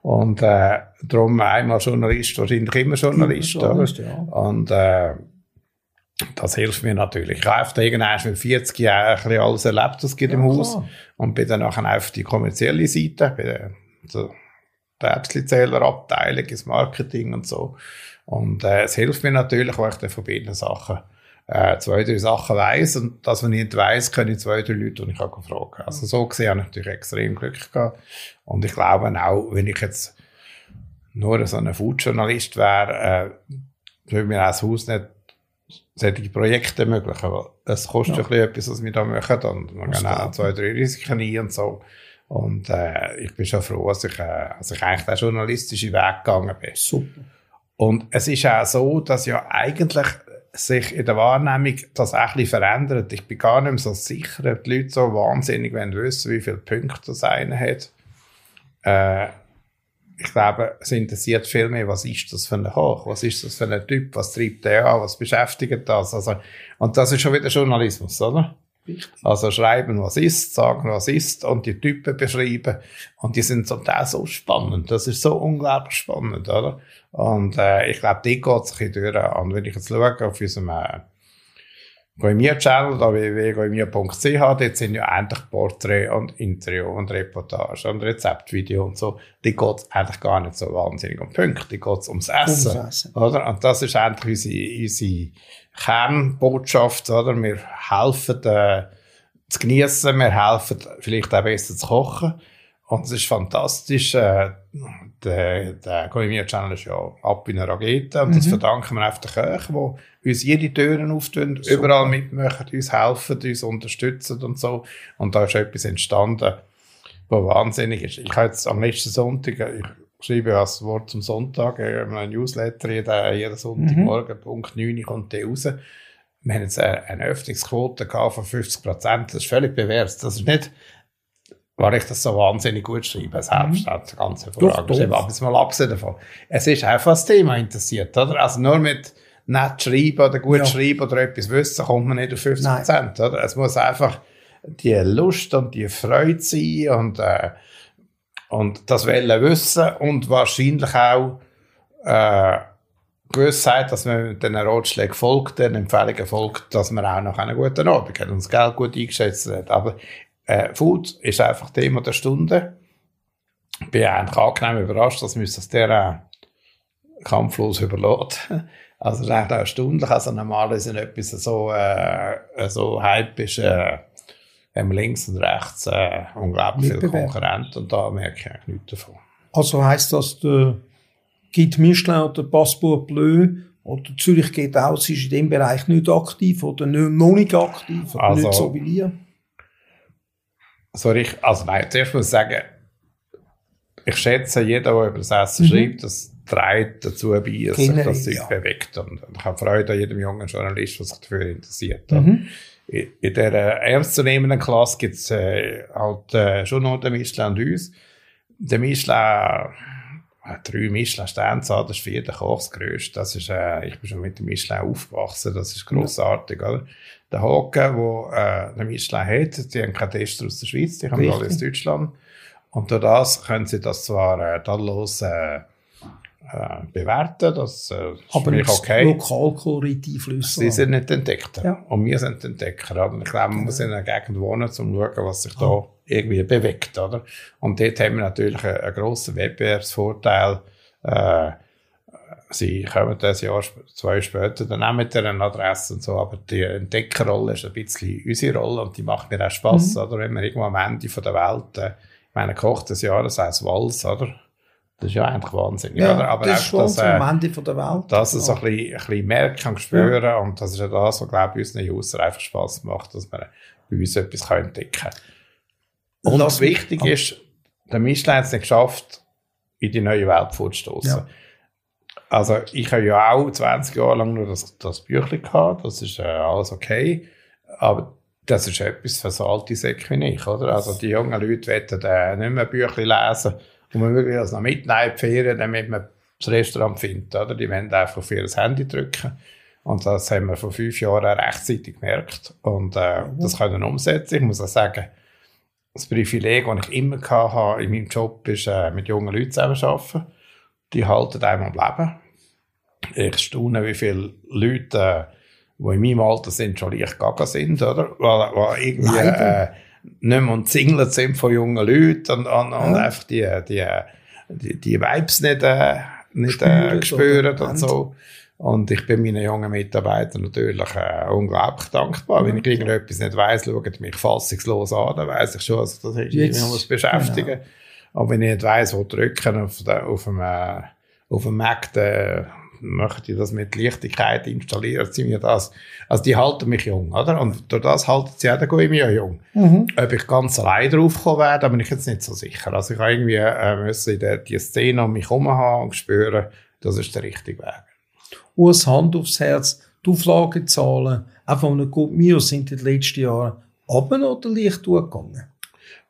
Und äh, darum einmal Journalist, wahrscheinlich immer Journalist. Ja, oder? Ja. Und äh, das hilft mir natürlich. Ich habe da irgendwann mit 40 Jahren alles erlebt, was geht ja, im Haus. Klar. Und bin dann nachher auf die kommerzielle Seite, bei der, der Äpfelzählerabteilung, ins Marketing und so. Und äh, es hilft mir natürlich, weil ich dann von beiden Sachen äh, zwei, drei Sachen weiss. Und das, was ich nicht weiss, können zwei, drei Leute, die ich auch fragen Also so gesehen habe ich natürlich extrem Glück gehabt. Und ich glaube auch, wenn ich jetzt nur so ein Food-Journalist wäre, äh, würde mir auch das Haus nicht solche Projekte ermöglichen. Weil es kostet ja. ein bisschen etwas, was wir da machen. Und man kann auch zwei, drei Risiken ein und so. Und äh, ich bin schon froh, dass ich, äh, dass ich eigentlich den journalistischen Weg gegangen bin. Super. Und es ist auch so, dass ja eigentlich sich in der Wahrnehmung das auch ein bisschen verändert. Ich bin gar nicht mehr so sicher, ob die Leute so wahnsinnig wissen, wie viele Punkte das eine hat. Äh, ich glaube, es interessiert viel mehr, was ist das für ein Koch, was ist das für ein Typ, was treibt der an, was beschäftigt das. Also, und das ist schon wieder Journalismus, oder? Also schreiben, was ist, sagen, was ist und die Typen beschreiben. Und die sind zum Teil so spannend. Das ist so unglaublich spannend, oder? Und äh, ich glaube, die geht sich durch. Und wenn ich jetzt schaue auf unserem äh, Goemir-Channel, da www.goemir.ch, dort sind ja eigentlich Porträt und Interview und Reportage und Rezeptvideo und so. Die geht eigentlich gar nicht so wahnsinnig um Punkte, die geht ums Essen, ums Essen. Oder? Und das ist eigentlich unsere, unsere Kernbotschaft, oder? Wir helfen, äh, zu genießen, wir helfen, vielleicht auch besser zu kochen. Und es ist fantastisch, äh, der, der Goemia Channel ist ja ab in einer Rakete und mhm. das verdanken wir einfach den Köchen, die uns jede Türen auftun, Super. überall mitmachen, uns helfen, uns unterstützen und so. Und da ist etwas entstanden, was wahnsinnig ist. Ich habe jetzt am letzten Sonntag, ich schreibe ja das Wort zum Sonntag, äh, ein Newsletter, jeden, jeden Sonntagmorgen, mhm. Punkt 9 kommt der raus. Wir haben jetzt eine Öffnungsquote von 50 Prozent. Das ist völlig bewährt. Das ist nicht, weil ich das so wahnsinnig gut schreibe, selbst, mhm. hat ganz hervorragend Aber jetzt mal abgesehen davon. Es ist einfach das Thema interessiert, oder? Also nur mit nett schreiben oder gut ja. schreiben oder etwas wissen, kommt man nicht auf 50 Prozent, oder? Es muss einfach die Lust und die Freude sein und, äh, und das Wollen wissen und wahrscheinlich auch äh, Gewissheit, dass man den Ratschlägen folgt, den Empfehlungen folgt, dass man auch noch einen guten Abend hat und das Geld gut eingeschätzt hat. Aber äh, Food ist einfach Thema der Stunde. Ich bin eigentlich angenehm überrascht, dass mich das der äh, kampflos überlässt. Also es ist auch stündlich. Also normalerweise etwas so, äh, so Hype ist, äh, haben links und rechts äh, unglaublich viele Konkurrenten und da merke ich eigentlich nichts davon. Also heisst das, der gibt Michelin oder Passport Bleu oder Zürich geht aus, ist in dem Bereich nicht aktiv oder nicht, noch nicht aktiv Also- nicht so wie ihr. So richtig, also nein, zuerst muss ich sagen, ich schätze, jeder, der über das Essen schreibt, das trägt dazu bei, dass sich das Zeug ja. bewegt. Und ich habe Freude an jedem jungen Journalist, der sich dafür interessiert. Mhm. In in dieser ernstzunehmenden Klasse gibt es äh, halt äh, schon noch den Michelin und uns. Der Michelin hat drei Michelin-Sterne, so, das ist für jeden Koch das Größte. Das ist, äh, ich bin schon mit dem Michelin aufgewachsen, das ist grossartig, oder? Der Haken, wo äh, der Michelin hat, die haben keine Tester aus der Schweiz, die haben alle aus Deutschland. Und durch das können sie das zwar äh, tadellos äh, äh, bewerten, das äh, ist Aber nicht okay. Lokalkolorit einflüssen. Sie sind nicht Entdecker. Ja. Und wir sind Entdecker. Oder? Ich glaube, man muss in einer Gegend wohnen, um zu schauen, was sich da irgendwie bewegt. Oder? Und dort haben wir natürlich einen, einen grossen Wettbewerbsvorteil. Äh, sie kommen das Jahr, zwei Jahre später dann auch mit einer Adresse und so, aber die Entdeckerrolle ist ein bisschen unsere Rolle und die macht mir auch Spass, oder? Wenn man irgendwo am Ende von der Welt, äh, ich meine, Koch des Jahres heißt Wals, oder? Das ist ja eigentlich wahnsinnig, ja, oder? Aber das ist dass, äh, am Ende von der Welt. dass es so ein bisschen, ein bisschen merken kann, spüren und das ist ja das, was, glaube ich, unseren User einfach Spass macht, dass man bei uns etwas kann entdecken kann. Und Lass was wichtig ist, der Michelin hat es nicht geschafft, in die neue Welt vorzustoßen. Ja. Also ich habe ja auch 20 Jahre lang nur das, das Büchlein gehabt, das ist äh, alles okay, aber das ist etwas für so alte Säcke wie ich, oder? Also die jungen Leute wollen äh, nicht mehr Büchlein lesen und man wirklich das noch mitnehmen in die Ferien, damit man das Restaurant findet, oder? Die wollen einfach auf ihr Handy drücken und das haben wir vor fünf Jahren rechtzeitig gemerkt und äh, das können wir umsetzen. Ich muss auch sagen, das Privileg, das ich immer hatte in meinem Job, ist, äh, mit jungen Leuten zusammenzuarbeiten. Die halten einem am Leben. Ich staune, wie viele Leute, äh, die in meinem Alter sind, schon leicht gaga sind, oder? Weil, weil irgendwie äh, nicht mehr umzingelt sind von jungen Leuten und, und, und Ja. einfach die, die, die, die Vibes nicht, äh, nicht Spüren äh, spüren und so. Und ich bin meinen jungen Mitarbeitern natürlich äh, unglaublich dankbar. Wenn ich irgendetwas nicht weiss, schauen mich fassungslos an, dann weiss ich schon, dass ich das irgendwie Jetzt- muss beschäftigen Aber wenn ich nicht weiss, wo drücken auf, der, auf, dem, äh, auf dem Mac, dann möchte ich das mit Leichtigkeit installieren. Sie mir das. Also die halten mich jung, oder? Und durch das halten sie auch den Guimi ja jung. Mhm. Ob ich ganz allein drauf kommen werde, da bin ich jetzt nicht so sicher. Also ich habe irgendwie äh, müssen in der, die Szene um mich herum haben und spüren, das ist der richtige Weg. Urs Hand aufs Herz, die Auflagezahlen, auch von einem Gut Mio sind in den letzten Jahren runter oder leicht durchgegangen?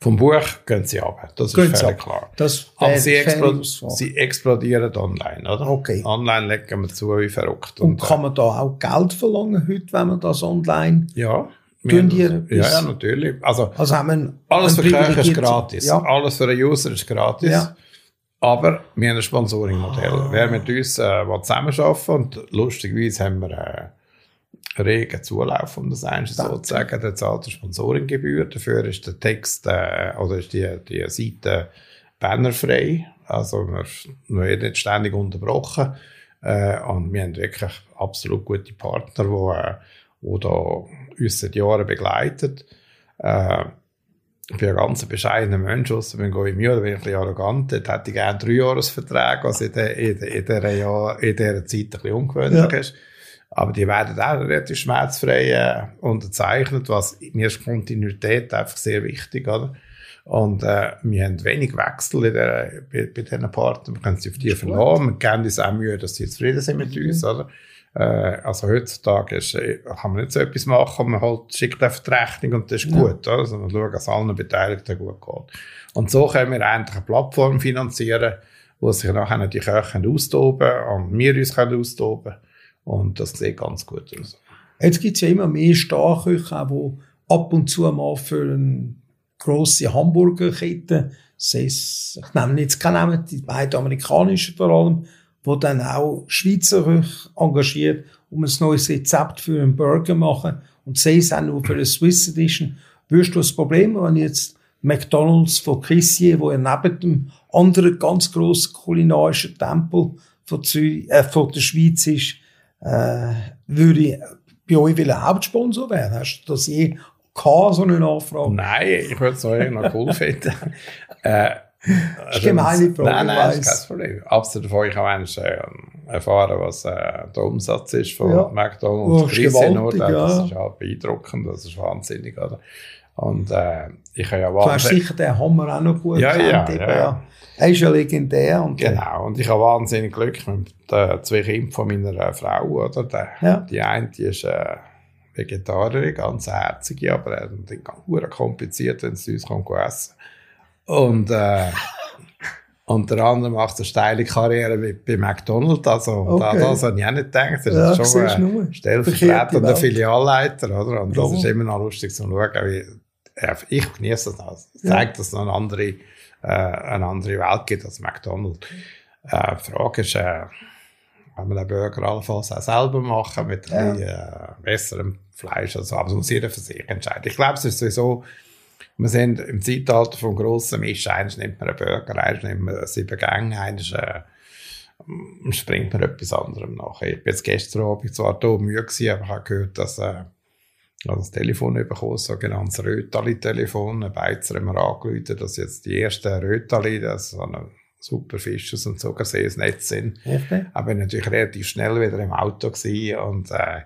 Vom Buch gehen sie ab. Das Gehen ist völlig klar. Das Aber sie, explo sie explodieren online, oder? Okay. Online legen wir zu wie verrückt. Und äh, kann man da auch Geld verlangen heute, wenn man das online... ja. Die ja, ja, natürlich. Also, Also haben wir alles für einen Köche ist gratis. Ja, Alles für den User ist gratis. Ja. Aber wir haben ein Sponsoring-Modell. Ah. Wer mit uns äh, zusammenarbeiten und lustigerweise haben wir äh, regen Zulauf, um das eins so zu sagen, der zahlt eine Sponsoringgebühr. Dafür ist der Text äh, oder ist die, die Seite bannerfrei. Also wir, wir werden nicht ständig unterbrochen. Äh, und wir haben wirklich absolut gute Partner, die, äh, die da uns seit Jahren begleiten. Äh, ich bin ein ganz bescheidener Mensch, ausser wenn ich im Jahr, da bin ich ein bisschen arrogant, dort hätte ich gerne drei Jahresverträge, was in, der, in, der, in, dieser Jahr, in dieser Zeit ein bisschen ungewöhnlich Ja. ist. Aber die werden auch relativ schmerzfrei äh, unterzeichnet, was mir ist Kontinuität einfach sehr wichtig, oder? Und äh, wir haben wenig Wechsel in der, bei, bei diesen Partnern. Wir können sie auf die verlassen. Wir geben uns auch Mühe, dass sie zufrieden sind mit uns, oder? Äh, also heutzutage ist, äh, kann man nicht so etwas machen, man halt schickt einfach die Rechnung und das ist Ja. gut, oder? Also man schaut, dass allen Beteiligten gut geht. Und so können wir eigentlich eine Plattform finanzieren, wo sich nachher die Köche können austoben und wir uns können austoben Und das sieht ganz gut aus. Jetzt gibt es ja immer mehr Starköche, auch die ab und zu mal für eine grosse Hamburgerkette, ich nehme jetzt keinen Namen, die beiden amerikanischen vor allem, wo dann auch Schweizer Köche engagiert, um ein neues Rezept für einen Burger machen und sei es auch nur für eine Swiss Edition. Würdest du das Problem, wenn jetzt McDonalds von Crissier, wo ja neben dem anderen ganz grossen kulinarischen Tempel von, Zürich, äh, von der Schweiz ist, äh, würde ich bei euch will Hauptsponsor werden. Hast du das je gehabt, so eine Nachfrage? Nein, ich würde es noch, noch cool finden. äh, Das ist gemeine Frage, Nein, nein, das ist kein Problem. Abgesehen davon, ich habe eigentlich äh, erfahren, was äh, der Umsatz ist von Ja. McDonalds. Oh, ist gewaltig? Das ist halt beeindruckend, das ist wahnsinnig, oder? Und äh, ich habe ja Du hast wahnsinnig... sicher den Hammer auch noch gut Ja, ja, eben, ja. Er ist ja legendär. Und Genau, und ich habe wahnsinnig Glück mit den zwei Kindern von meiner äh, Frau, oder? Der, Ja. Die eine, die ist äh, Vegetarierin, ganz herzige, aber äh, die hure kompliziert, wenn sie uns kommt essen. Und, äh, und der andere macht eine steile Karriere bei, bei McDonald's, also Okay. da, das habe ich auch nicht gedacht. Das Ja, ist schon ein stellvertretender. Filialleiter, oder? Und das ist immer noch lustig zu schauen, wie, ja, ich genieße das noch. Zeigt, dass es noch andere, äh, eine andere Welt gibt als McDonald's. Äh, die Frage ist, äh, wenn man den Burger allenfalls auch selber machen mit ein bisschen, äh, besserem Fleisch, also, aber das muss jeder für sich entscheiden. Ich glaube, es ist sowieso, wir sind im Zeitalter vom grossen Misch, eines nimmt man einen Burger, eines nimmt man sieben Gänge, eines äh, springt man etwas anderem nach. Ich bin jetzt gestern Abend zwar da müde gewesen, aber ich habe gehört, dass äh, habe das Telefon bekommen, das sogenannte Rötali-Telefon. Ein Beizer haben mir angerufen, dass jetzt die ersten Rötali, das so ein super Fisch aus dem Zuckersee ins Netz sind. Okay. Aber natürlich relativ schnell wieder im Auto gewesen und äh,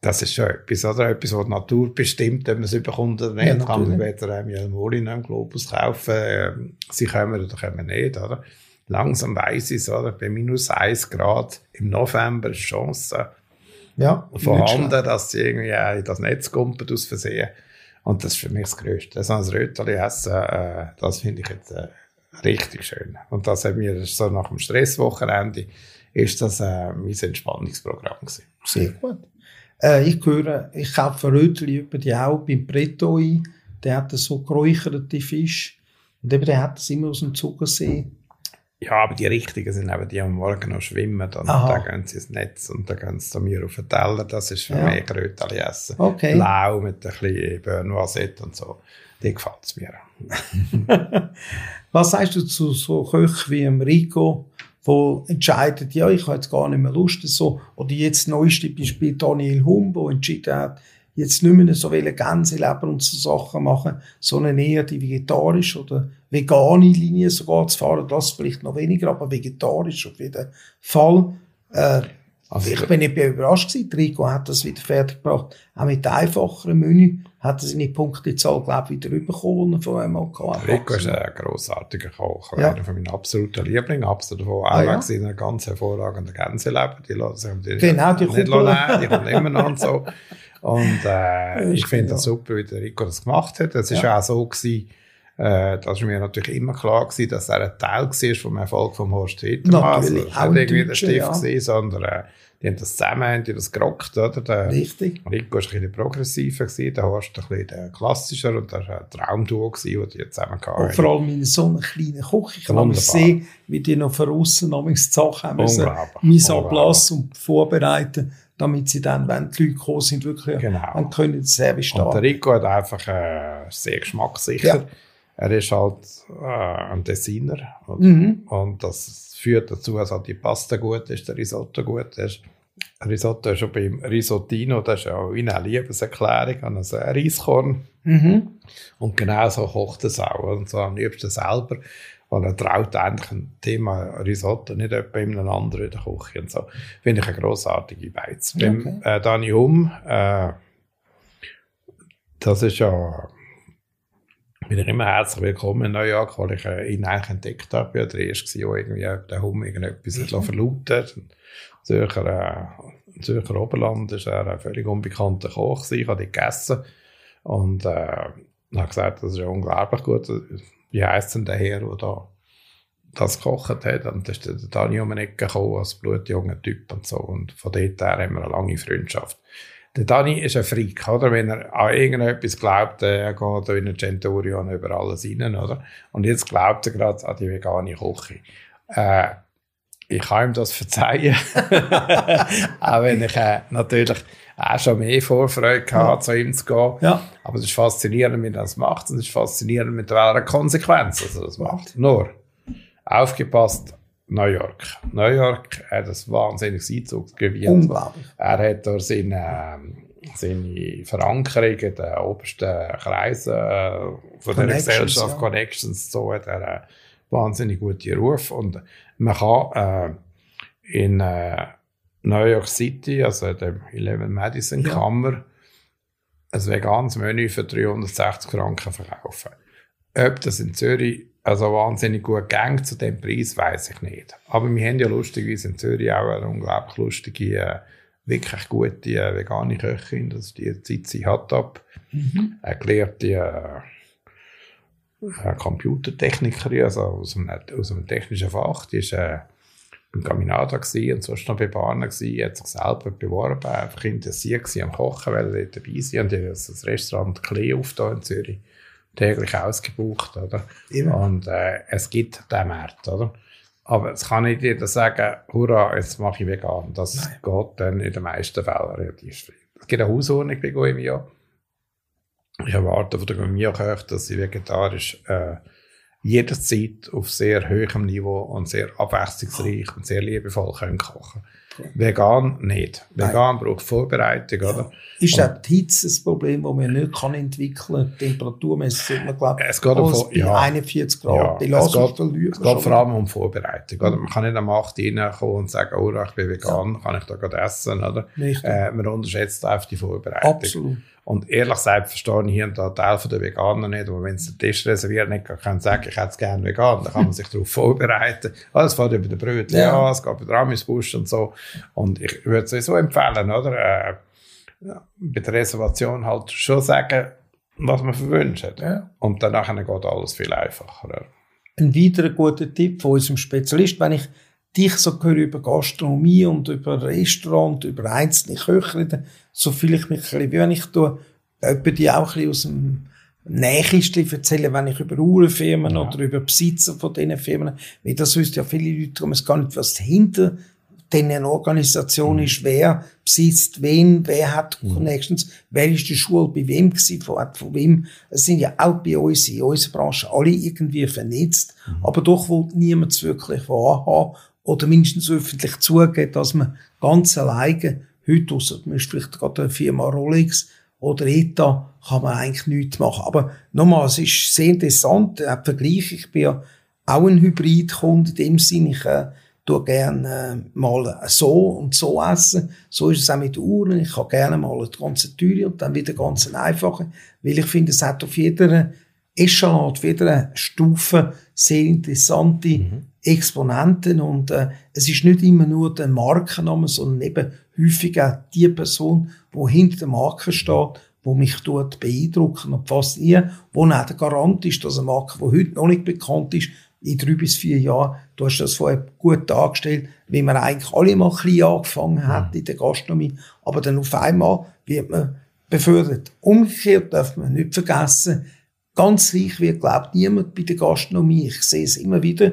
das ist schon etwas, oder? Etwas, was die Natur bestimmt, ob man es überkommt oder nicht. Ja, kann man weder einem Jelmoli noch im Globus kaufen. Ähm, sie kommen oder kommen nicht, oder? Langsam weiss ich es, oder? Bei minus 1 Grad im November ist Chance Ja, vorhanden, dass sie irgendwie in das Netz kommen aus Versehen. Und das ist für mich das Größte. So ein Rötali essen, äh, das finde ich jetzt äh, richtig schön. Und das hat mir so nach dem Stresswochenende ist das äh, mein Entspannungsprogramm gewesen. Sehr gut. Äh, ich höre, ich kaufe Rötli über die auch beim Pretto ein. Der hat so geräucherte Fisch. Und eben, der hat das immer aus dem Zuckersee. Ja, aber die richtigen sind eben die, die am Morgen noch schwimmen. Dann, Aha. dann gehen sie ins Netz und dann gehen sie zu mir auf den Teller. Das ist für Ja. mich Rötali essen. Okay. Blau mit ein bisschen Bernvoisette und so. Die gefällt es mir. Was sagst du zu so Köchen wie dem Rico, wo entscheidet, ja, ich habe jetzt gar nicht mehr Lust, so, oder jetzt neueste Beispiel Daniel Hum, wo entschieden hat, jetzt nicht mehr so viele Gänseleber und so Sachen machen, sondern eher die vegetarische oder vegane Linie sogar zu fahren, das vielleicht noch weniger, aber vegetarisch auf jeden Fall. Äh, Also ich bin nicht überrascht gewesen. Rico hat das wieder fertiggebracht. Auch mit einfacherem Menü hat er seine Punktezahl, glaube ich, wieder bekommen, die er vorher mal hatte. Rico ist ein grossartiger Koch, Ja. einer von meinen absoluten Lieblingen. Absolut davon Ah, auch ja. in einer ganz hervorragenden Gänseleber. Die lassen sich die Genau, die nicht lassen, die kommen immer noch und so. Und äh, ist ich finde das super, wie der Rico das gemacht hat. Es ist Ja. auch so gewesen, äh, das ist mir natürlich immer klar gewesen, dass er ein Teil war vom Erfolg von Horst Hittermann. Natürlich, Also, auch war ein nicht irgendwie der Stift ja. gewesen, sondern äh, die haben das zusammen, haben die das gerockt, oder? Der, Richtig. Rico war ein bisschen progressiver, gewesen, der Horst ein bisschen der klassischer und das war ein Traumduo, gewesen, das die zusammen Und hatten. vor allem in so einem kleinen Koch. Ich kann sehen, wie die noch von noch die Sachen haben müssen. Unglaublich. Mise en place und vorbereiten, damit sie dann, wenn die Leute gekommen sind, wirklich Genau. dann können Service Und der starten. Rico hat einfach äh, sehr geschmackssicher. Ja. Er ist halt äh, ein Designer und, Mhm. und das führt dazu, dass halt die Pasta gut ist, der Risotto gut ist. Risotto ist schon beim Risottino, das ist ja auch eine Liebeserklärung an ein Reiskorn. Mhm. Und genau so kocht er es auch. Und so am liebsten selber. Weil er traut eigentlich ein Thema Risotto nicht etwa in einem anderen in der Küche. Und so. Finde ich eine grossartige Beiz. Okay. Beim äh, Dani Hum, äh, das ist ja, bin ich immer herzlich willkommen in New York, weil ich äh, ihn eigentlich entdeckt habe. Ich war der Erste, der irgendwie äh, den Hum irgendetwas verlauten lassen. Zürcher, äh, im Zürcher Oberland ist er ein völlig unbekannter Koch. Ich habe ihn gegessen. Und äh, habe gesagt, das ist ja unglaublich gut. Wie heisst denn der Herr, der da das gekocht hat? Und da ist der Dani um die Ecke als blutjunger Typ und so. Und von dort her haben wir eine lange Freundschaft. Der Dani ist ein Freak, oder? Wenn er an irgendetwas glaubt, äh, er geht in den Centurion über alles rein, oder? Und jetzt glaubt er gerade an die vegane Küche. Äh, ich kann ihm das verzeihen. auch wenn ich äh, natürlich auch schon mehr Vorfreude hatte, zu ihm zu gehen. Ja. Aber es ist faszinierend, wie er das macht. Und es ist faszinierend, mit welcher Konsequenz er das macht. Nur, aufgepasst, New York. New York hat ein wahnsinniges Einzugsgebiet. Unglaublich. Er hat da seine, ähm, seine Verankerung in den obersten Kreisen äh, von der Gesellschaft ja. Connections. So hat er äh, wahnsinnig gute Ruf und man kann äh, in äh, New York City, also dem 11 Madison Ja. Kammer, ein veganes Menü für 360 Franken verkaufen. Ob das in Zürich also wahnsinnig gut ging zu dem Preis, weiß ich nicht. Aber wir haben ja lustigerweise in Zürich auch eine unglaublich lustige, äh, wirklich gute äh, vegane Köchin, das ist die Zizi Hattab, Mhm. eine gelehrte äh, Computertechnikerin, also aus einem, aus einem technischen Fach. Die war äh, beim Caminada gewesen und sonst noch bei Bahnen gewesen, hat sich selber beworben, einfach interessiert am Kochen, weil er dort dabei sein und hat das Restaurant Klee aufgetan in Zürich, täglich ausgebucht, oder? Immer. Und äh, es gibt den Markt, oder? Aber es kann nicht jeder sagen, hurra, jetzt mache ich vegan. Das Nein. geht dann in den meisten Fällen relativ schwierig. Es gibt eine Hausordnung bei Goemia. Ich erwarte von der Goemia-Köche, dass sie vegetarisch äh, jederzeit auf sehr hohem Niveau und sehr abwechslungsreich und sehr liebevoll können kochen Vegan nicht. Nein. Vegan braucht Vorbereitung, oder? Ist auch die Hitze ein Problem, das man nicht kann entwickeln kann? Temperaturmäßig man, glaube Es geht um ja. 41 Grad. die es geht, es geht vor allem um Vorbereitung. Oder? Man kann nicht am 8 Uhr reinkommen und sagen, oh, ich bin vegan, kann ich da gerade essen. Oder? Äh, man unterschätzt einfach die Vorbereitung. Absolut. Und ehrlich gesagt verstehe ich hier und da Teil von der Veganer nicht, aber wenn sie den Tisch reservieren, nicht können sagen, ich hätte es gerne vegan, dann kann man sich darauf vorbereiten. Es fährt über den Brötchen, Ja. ja. es geht über den Ramisbusch und so. Und ich würde sowieso empfehlen, oder? Äh, bei der Reservation halt schon sagen, was man verwünscht. Ja. Und danach geht alles viel einfacher. Ein weiterer guter Tipp von unserem Spezialist, wenn ich dich so höre über Gastronomie und über Restaurant, über einzelne Köche reden, so fühle ich mich ein bisschen, wie wenn ich da etwa die auch ein bisschen aus dem Nähkistchen erzähle, wenn ich über Uhrenfirmen Ja. oder über Besitzer von diesen Firmen, weil das wissen ja viele Leute, darum es gar nicht, was hinter diesen Organisationen ist, wer besitzt wen, wer hat Connections, wer ist die Schule bei wem gewesen, von, von wem. Es sind ja auch bei uns in unserer Branche alle irgendwie vernetzt, aber doch will niemand es wirklich wahrhaben oder mindestens öffentlich zugeben, dass man ganz alleine heute, ausser man ist vielleicht gerade eine Firma Rolex oder ETA, kann man eigentlich nichts machen. Aber nochmal, es ist sehr interessant, der Vergleich, ich bin ja auch ein Hybridkunde, in dem Sinne, ich äh, tue gerne äh, mal so und so essen. So ist es auch mit Uhren. Ich kann gerne mal eine ganze teure und dann wieder ganz einfache, weil ich finde, es hat auf jeder Echelon, auf jeder Stufe sehr interessante Exponenten und äh, es ist nicht immer nur der Markenname, sondern eben häufig auch die Person, die hinter der Marke steht, wo mich dort beeindrucken und faszinieren, wo auch der Garant ist, dass eine Marke, die heute noch nicht bekannt ist, in drei bis vier Jahren, du hast das vorher gut dargestellt, wie man eigentlich alle mal klein angefangen hat in der Gastronomie, aber dann auf einmal wird man befördert. Umgekehrt darf man nicht vergessen, ganz reich wird, glaubt niemand bei der Gastronomie. Ich sehe es immer wieder,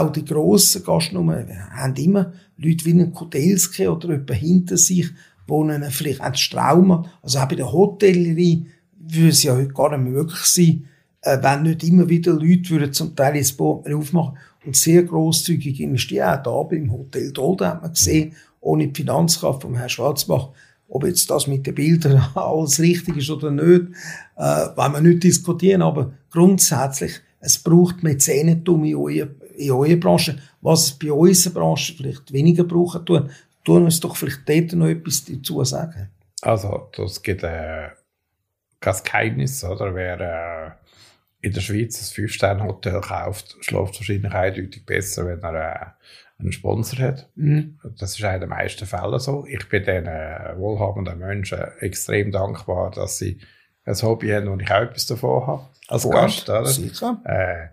auch die grossen Gastronomen haben immer Leute wie einen Kotelski oder jemand hinter sich, wo ihnen vielleicht ein Straumer, also auch bei der Hotellerie, würde es ja heute gar nicht möglich sein, äh, wenn nicht immer wieder Leute würden zum Teil ins Boot aufmachen und sehr grosszügig investieren. Auch da beim Hotel Dolde hat man gesehen, ohne die Finanzkraft vom Herrn Schwarzbach, ob jetzt das mit den Bildern alles richtig ist oder nicht, äh, wollen wir nicht diskutieren, aber grundsätzlich, es braucht Mäzenentum in eurer, in eurer Branche. Was es bei unserer Branche vielleicht weniger brauchen tun, tun uns doch vielleicht dort noch etwas dazu sagen. Also, das gibt äh, kein Geheimnis, oder? Wer äh, in der Schweiz ein 5-Sterne-Hotel kauft, schläft wahrscheinlich eindeutig besser, wenn er äh, einen Sponsor hat. Mhm. Das ist in den meisten Fällen so. Ich bin den äh, wohlhabenden Menschen extrem dankbar, dass sie ein Hobby haben und ich auch etwas davon habe. Als Gast, oder? Sicher. Äh,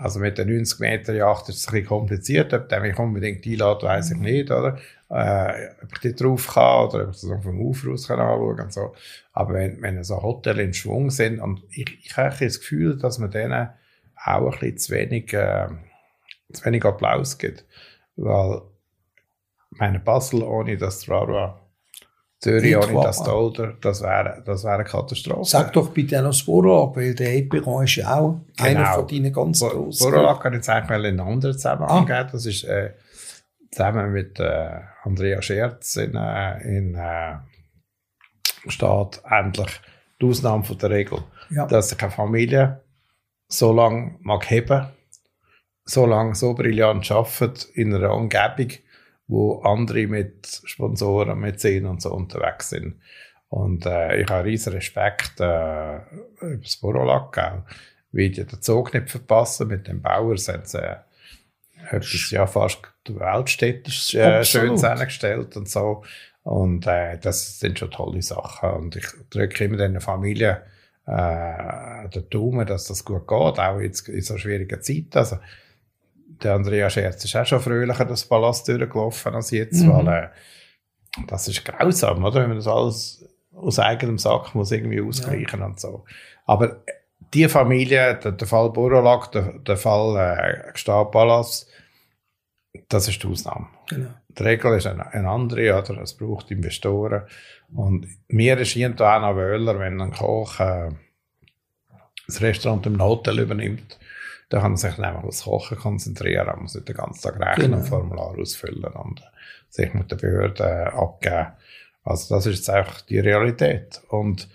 also mit den 90 Meter Yacht ist es ein bisschen kompliziert. Ob der mich unbedingt einlädt, weiss ich nicht, oder? Äh, ob ich dort drauf kann oder ob ich das vom Ufer aus kann anschauen und so. Aber wenn, wenn so Hotels in Schwung sind und ich, ich habe das Gefühl, dass man denen auch ein bisschen zu wenig, äh, zu wenig Applaus gibt. Weil, meine Basel ohne das Trara, Zürich Nicht ohne das. Dolder, das wäre, das wäre eine Katastrophe. Sag doch bitte noch das Vorlag, weil der Eperon ist ja auch einer Genau. von deinen ganz grossen. Borolak kann ich jetzt eigentlich mal in einen anderen Zusammenhang Ah. Das ist äh, zusammen mit äh, Andrea Scherz in, äh, in äh, steht endlich die Ausnahme von der Regel, Ja. dass sich eine Familie so lange mag heben, so lange so brillant arbeiten in einer Umgebung, wo andere mit Sponsoren, mit Szenen und so unterwegs sind. Und äh, ich habe riesen Respekt äh, über das Borolack auch. Wie die den Zug nicht verpassen mit dem Bauer, sind sie äh, etwas ja fast weltstädtisch äh, schön zusammengestellt und so. Und äh, das sind schon tolle Sachen. Und ich drücke immer den Familien äh, den Daumen, dass das gut geht, auch jetzt in so schwierigen Zeiten. Also, der Andrea Scherz ist auch schon fröhlicher das Palast durchgelaufen als jetzt, mhm. weil äh, das ist grausam, oder? Wenn man das alles aus eigenem Sack muss irgendwie ausgleichen ja. und so. Aber die Familie, der, der Fall Borolak, der, der Fall äh, Gstaad Palast, das ist die Ausnahme. Genau. Die Regel ist eine, eine andere, oder? Es braucht Investoren. Und mir erscheint da auch noch Wöhler, wenn ein Koch äh, das Restaurant im Hotel übernimmt, dann kann er sich einfach aufs Kochen konzentrieren, er muss nicht den ganzen Tag rechnen genau. und Formular ausfüllen und sich mit der Behörde abgeben. Also das ist jetzt einfach die Realität. Und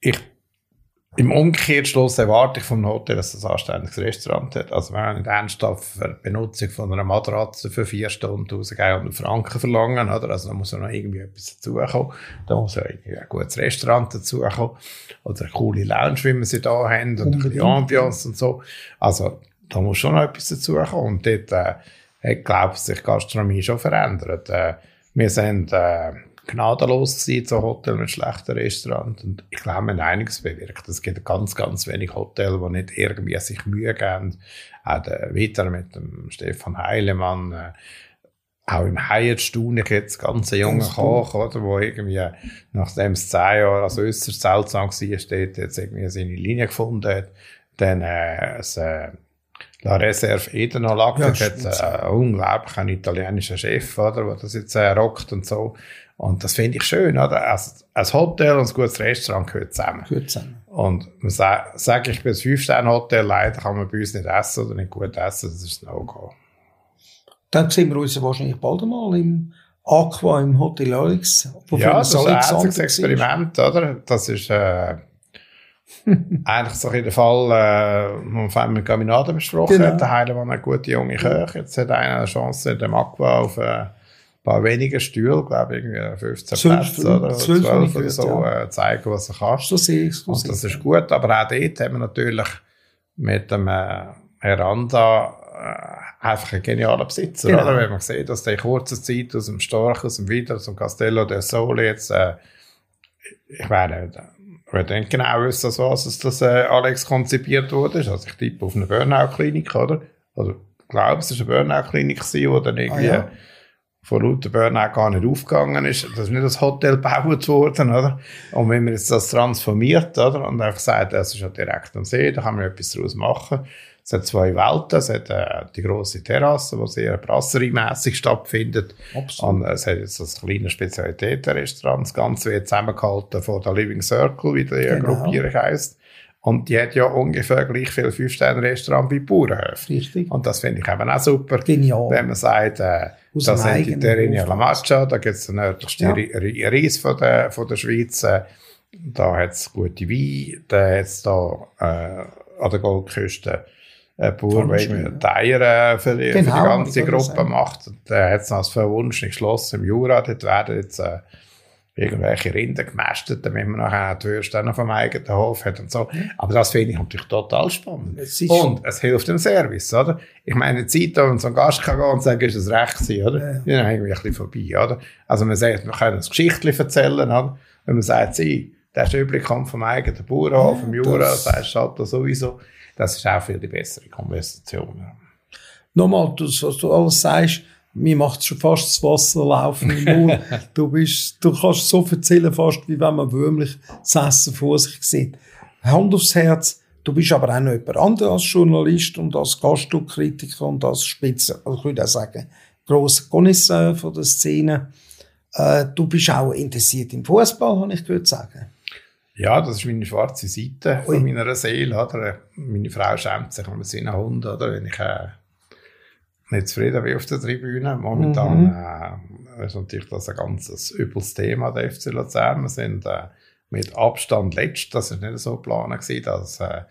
ich im Umkehrschluss erwarte ich vom Hotel, dass es ein anständiges Restaurant hat. Also wenn man nicht ernsthaft für die Benutzung von einer Matratze für vier Stunden 1100 Franken verlangen, oder? Also da muss ja noch irgendwie etwas dazukommen. Da muss ja irgendwie ein gutes Restaurant dazukommen. Oder eine coole Lounge, wie wir sie da haben. Und ein bisschen Ambiance und so. Also da muss schon noch etwas dazukommen. Und dort, äh, hat, glaube ich, sich Gastronomie schon verändert. Äh, wir sind, äh, gnadenlos gewesen, so Hotel mit schlechten Restaurant. Und ich glaube, wir haben einiges bewirkt. Es gibt ganz, ganz wenig Hotels, die nicht irgendwie sich Mühe geben. Auch der Wetter mit dem Stefan Heilemann, äh, auch im Hyatt staune ich jetzt ganz junger Koch, oder, wo irgendwie, nachdem es zehn Jahre als äußerst seltsam war, steht, jetzt irgendwie seine Linie gefunden hat. Dann, äh, das, äh, La Reserve Edenau lag, ja, hat äh, einen unglaublichen italienischen Chef, oder, der das jetzt äh, rockt und so. Und das finde ich schön, oder? Also, ein Hotel und ein gutes Restaurant gehört zusammen. Gehört zusammen. Und man sagt, sag ich bin ein Fünf-Sterne-Hotel, leider kann man bei uns nicht essen oder nicht gut essen, das ist ein No-Go. Dann sehen wir uns wahrscheinlich bald einmal im Aqua im Hotel Alex. Ja, das ist ein einziges Experiment, oder? Das ist, äh, eigentlich so in der Fall, äh, man vorhin mit Gaminade besprochen genau. der Heilemann eine gute junge Köche, jetzt hat einer eine Chance, in dem Aqua auf, äh, paar weniger Stühle, glaube ich, irgendwie 15 12, Plätze oder 12, 12 oder so, ja. äh, zeigen, was du kannst. So sehe ich Und das ist gut, aber auch dort haben wir natürlich mit dem äh, Heranda äh, einfach einen genialen Besitzer, genau. oder? Wenn man sieht, dass der in kurzer Zeit aus dem Storch, aus dem Wieder, aus dem Castello del Sole jetzt, äh, ich weiß nicht, wir denken genau wissen, was das äh, Alex konzipiert wurde. Also ich tippe auf eine Burnout-Klinik, oder? Also ich glaube, es war eine Burnout-Klinik, die dann irgendwie ah, ja von lauter Burnout gar nicht aufgegangen ist. Das ist nicht das Hotel gebaut worden, oder? Und wenn man jetzt das transformiert, oder? Und einfach sagt, das ist ja direkt am See, da kann man etwas daraus machen. Es hat zwei Welten. Es hat äh, die grosse Terrasse, die sehr brasseriemässig stattfindet. Absolut. Und es hat jetzt das kleine Spezialitätenrestaurant. Das Ganze wird zusammengehalten von der Living Circle, wie die genau. Gruppierung heisst. Und die hat ja ungefähr gleich viel Fünf-Sterne-Restaurant wie Bauernhöfe. Richtig. Und das finde ich eben auch super. Genial. Wenn man sagt, äh, das sind die Terrine La Maccia, da gibt es den nördlichsten ja. Reis von der, von der Schweiz. Äh, da hat es gute Weine, da hat es da äh, an der Goldküste ein Bauer, der Eier äh, für, die, genau, für die ganze Gruppe macht. Da hat es noch das verwunschene Schloss im Jura, dort werden jetzt äh, irgendwelche Rinder gemästet, damit man nachher die Würste noch vom eigenen Hof hat und so. Aber das finde ich natürlich total spannend. Es und es hilft dem Service, oder? Ich meine, die Zeit, wo man so einen Gast kann gehen und sagen, ist das recht gewesen, oder? Ja. Die sind irgendwie ein bisschen vorbei, oder? Also man sagt, man kann ein Geschichtchen erzählen, oder? Wenn man sagt, sie, der Stübli kommt vom eigenen Bauernhof, ja, vom Jura, das heißt halt sowieso. Das ist auch viel die bessere Konversation. Nochmal, das, was du alles sagst, mir macht schon fast das Wasser laufen im Mund. du bist, du kannst so erzählen fast, wie wenn man wirklich das Essen vor sich sieht. Hand aufs Herz. Du bist aber auch noch jemand anderes als Journalist und als Gastrokritiker und als Spitze, also ich würde auch sagen, grosser Connoisseur von der Szene. Äh, du bist auch interessiert im Fußball, habe ich gehört sagen. Ja, das ist meine schwarze Seite Ui. von meiner Seele. Oder? Meine Frau schämt sich, wenn man sie Hund, oder? Wenn ich äh, nicht zufrieden bin auf der Tribüne. Momentan mhm. äh, ist natürlich das ein ganz übles Thema, der FC Luzern. Wir sind äh, mit Abstand letzt. Das ist nicht so geplant gewesen. Das äh,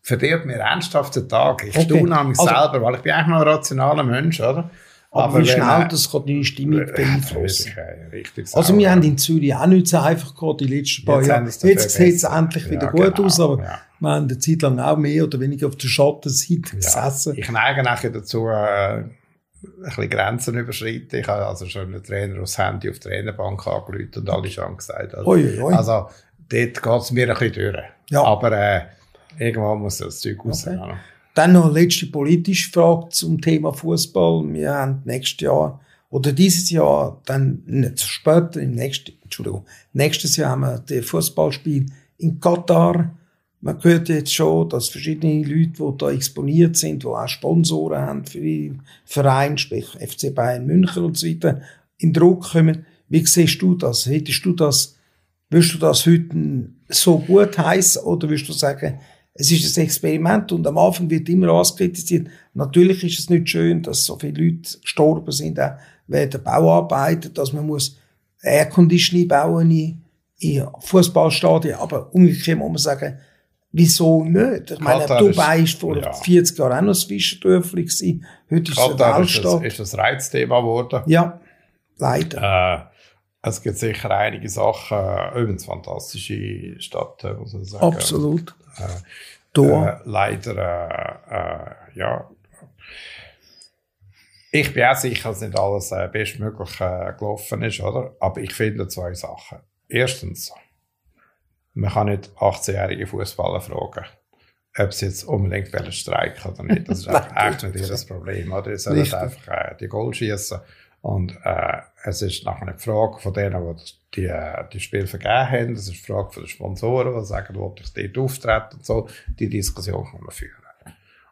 verdirbt mir ernsthaft den Tag. Ich Okay. staune an mich Also- selber, weil ich bin eigentlich noch ein rationaler Mensch, oder? Aber, wie wenn, schnell äh, das kann deine Stimmung beeinflussen. Richtig, äh, Also wir haben in Zürich auch nicht so einfach gehabt, die letzten paar Jetzt Jahre. dafür Jetzt sieht es endlich wieder Ja, gut genau, aus, aber ja. Wir haben eine Zeit lang auch mehr oder weniger auf der Schattenseite Ja. gesessen. Ich neige nachher dazu, äh, ein bisschen Grenzen überschreiten. Ich habe also schon einen Trainer aufs Handy auf der Trainerbank angerufen und alle schon gesagt. Also, ui, ui. also dort geht es mir ein bisschen durch. Ja. Aber äh, irgendwann muss das Zeug raus. Okay. oder? Dann noch eine letzte politische Frage zum Thema Fußball. Wir haben nächstes Jahr oder dieses Jahr, dann nicht später, im nächsten, Entschuldigung, nächstes Jahr haben wir das Fußballspiel in Katar. Man hört jetzt schon, dass verschiedene Leute, die da exponiert sind, die auch Sponsoren haben für ihre Vereine, sprich FC Bayern München und so weiter, in Druck kommen. Wie siehst du das? Hättest du das, würdest du das heute so gut heißen oder würdest du sagen, es ist ein Experiment und am Anfang wird immer alles kritisiert. Natürlich ist es nicht schön, dass so viele Leute gestorben sind, auch während der Bauarbeiten, dass man muss Airconditioning bauen in Fußballstadien. Aber umgekehrt muss man sagen, wieso nicht? Ich meine, Katar Dubai ist- ist vor ja. 40 Jahren auch noch ein Zwischendörfli gewesen. Heute es Katar ist, das, Weltstadt. ist das Reizthema geworden. Ja, leider. Äh, es gibt sicher einige Sachen, äh, übrigens fantastische Stadt, äh, muss man sagen. Absolut. Äh. Äh, leider, äh, äh, ja. Ich bin auch sicher, dass nicht alles äh, bestmöglich äh, gelaufen ist, oder? Aber ich finde zwei Sachen. Erstens, man kann nicht 18-jährige Fußballer fragen, ob sie jetzt unbedingt wollen streiken oder nicht. Das ist einfach Nein, echt nicht ihr Problem, oder? Sie sollen einfach äh, die Goal schießen. Und äh, es ist nachher eine Frage von denen, die die, äh, die Spiele vergeben haben. Das ist eine Frage von den Sponsoren, die sagen, wo ich dort auftreten und so. Die Diskussion kann man führen.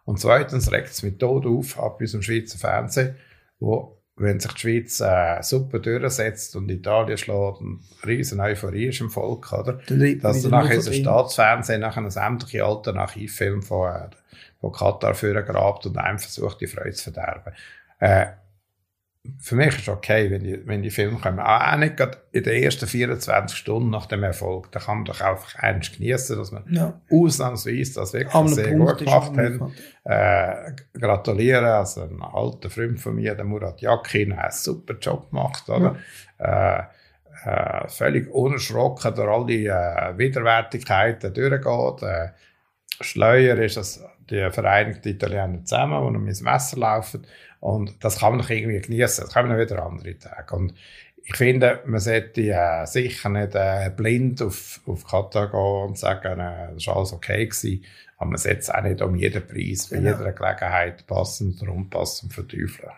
Und zweitens regt es mich tot auf, ab unserem Schweizer Fernsehen, wo, wenn sich die Schweiz äh, super durchsetzt und Italien schlägt und riesen Euphorie ist im Volk, oder? Dass dann nachher unser. Staatsfernsehen nachher sämtliche Alternativfilme von, äh, von Katar führen grabt und einem versucht, die Freude zu verderben. Äh, für mich ist es okay, wenn die, wenn die Filme kommen. Auch nicht gerade in den ersten 24 Stunden nach dem Erfolg. Da kann man doch einfach ernst genießen, dass man Ja. ausnahmsweise das wirklich einem sehr Punkt gut gemacht haben. Äh, gratulieren, also ein alter Freund von mir, der Murat Yakin, hat einen super Job gemacht, oder? Äh, äh, völlig unerschrocken durch all die äh, Widerwärtigkeiten durchgeht. Äh, Schleuer ist das die Vereinigten Italiener zusammen, die noch ins Messer laufen. Und das kann man doch irgendwie genießen. Das kann man wieder andere Tage. Und ich finde, man sollte äh, sicher nicht äh, blind auf, auf Katar gehen und sagen, äh, das war alles okay gewesen. Aber man sollte es auch nicht um jeden Preis, bei Genau. jeder Gelegenheit passend oder unpassend verteufeln.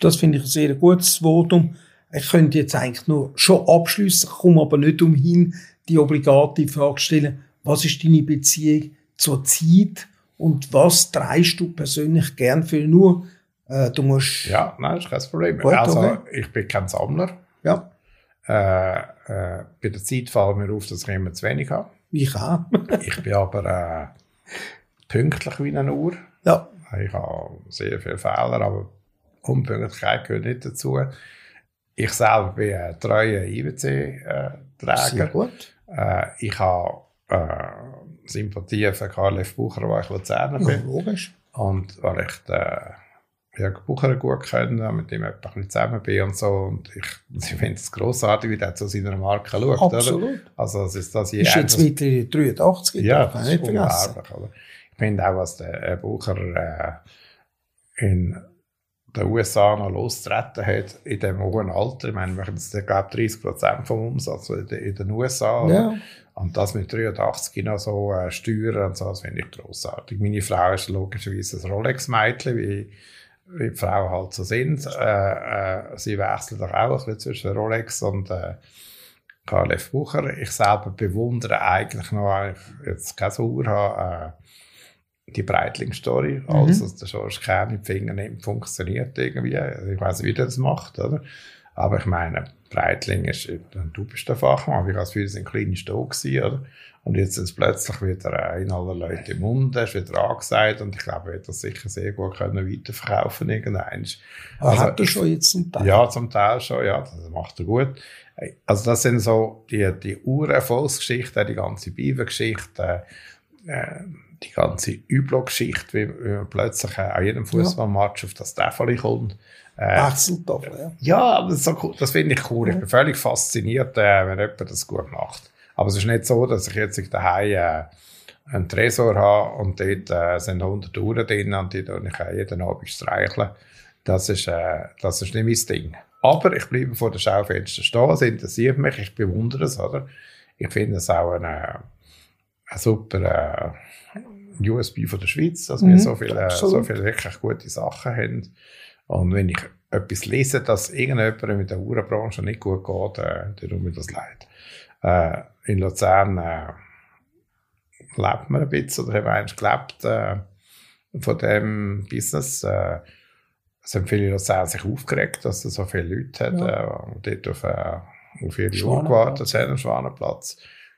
Das finde ich ein sehr gutes Votum. Ich könnte jetzt eigentlich nur schon abschließen, komme aber nicht umhin, die obligate Frage zu stellen, was ist deine Beziehung zur Zeit und was treibst du persönlich gern für nur, äh, du musst, Ja, nein, ist kein Problem. Gut, also, okay. ich bin kein Sammler. ja, Äh, äh, bei der Zeit fällt mir auf, dass ich immer zu wenig habe. ich auch. Ich bin aber äh, pünktlich wie eine Uhr. ja, Ich habe sehr viele Fehler, aber Unpünktlichkeit gehört nicht dazu. Ich selber bin ein treuer sehr IWC-Träger. gut. Äh, ich habe äh, Sympathie für Karl F. Bucher, weil ich Luzerner Ja, bin. logisch. Und weil ich Jörg Bucher gut kenne, mit dem ich ein bisschen zusammen bin und so. Und ich, ich finde es grossartig, wie der zu seiner Marke schaut. Oder? Absolut. Also, es ist das je Ist jetzt mittlerweile 83, ja, das nicht vergessen. Oder? Ich finde auch, was der äh, Bucher äh, in den USA noch losgetreten hat, in dem hohen Alter. Ich meine, wir machen jetzt, glaube 30 Prozent vom Umsatz in den, USA. oder? Ja, Und das mit 83 noch so äh, steuern und so, das finde ich grossartig. Meine Frau ist logischerweise ein Rolex-Mädchen, wie, wie die Frauen halt so sind. Äh, äh, sie wechselt doch auch ein bisschen zwischen Rolex und äh, KLF Bucher. Ich selber bewundere eigentlich noch, weil ich jetzt keine Uhr habe, äh, die Breitling-Story. Mhm. Alles, was der George Kern in die Finger nimmt, funktioniert irgendwie. Also Ich weiß nicht, wie der das macht, oder? Aber ich meine, Breitling ist, du bist der Fachmann, das Gefühl, es sind kleine Stock gewesen, oder? Und jetzt ist plötzlich wieder in aller Leute im Mund, ist wieder angesagt und ich glaube, er wird das sicher sehr gut können weiterverkaufen irgendwann. Aber also, hat er schon jetzt zum Teil? Ja, zum Teil schon, ja, das macht er gut. Also das sind so die, die Urerfolgsgeschichten, die ganze Bibelgeschichte, äh, die ganze Üblo-Geschichte, wie, wie man plötzlich an jedem Fußballmatch auf das Tafel kommt. Äh, Wechseltafel, ja. Ja, aber das, so, das finde ich cool. Ich bin völlig fasziniert, äh, wenn jemand das gut macht. Aber es ist nicht so, dass ich jetzt daheim äh, einen Tresor habe und dort äh, sind 100 Uhren drin und die tue ich äh, jeden Abend streicheln. Das ist, äh, das ist nicht mein Ding. Aber ich bleibe vor der Schaufenster stehen, es interessiert mich, ich bewundere es, oder? Ich finde es auch eine, eine super äh, USB von der Schweiz, dass mhm, wir so viele, so viele wirklich gute Sachen haben. Und wenn ich etwas lese, dass irgendjemand mit der Uhrenbranche nicht gut geht, äh, dann tut mir das leid. Äh, in Luzern äh, lebt man ein bisschen oder haben eigentlich gelebt äh, von dem Business. Äh, es haben viele Luzern sich aufgeregt, dass es so viele Leute hat, ja. äh, dort auf, äh, auf ihre Uhr gewartet haben am Schwanenplatz.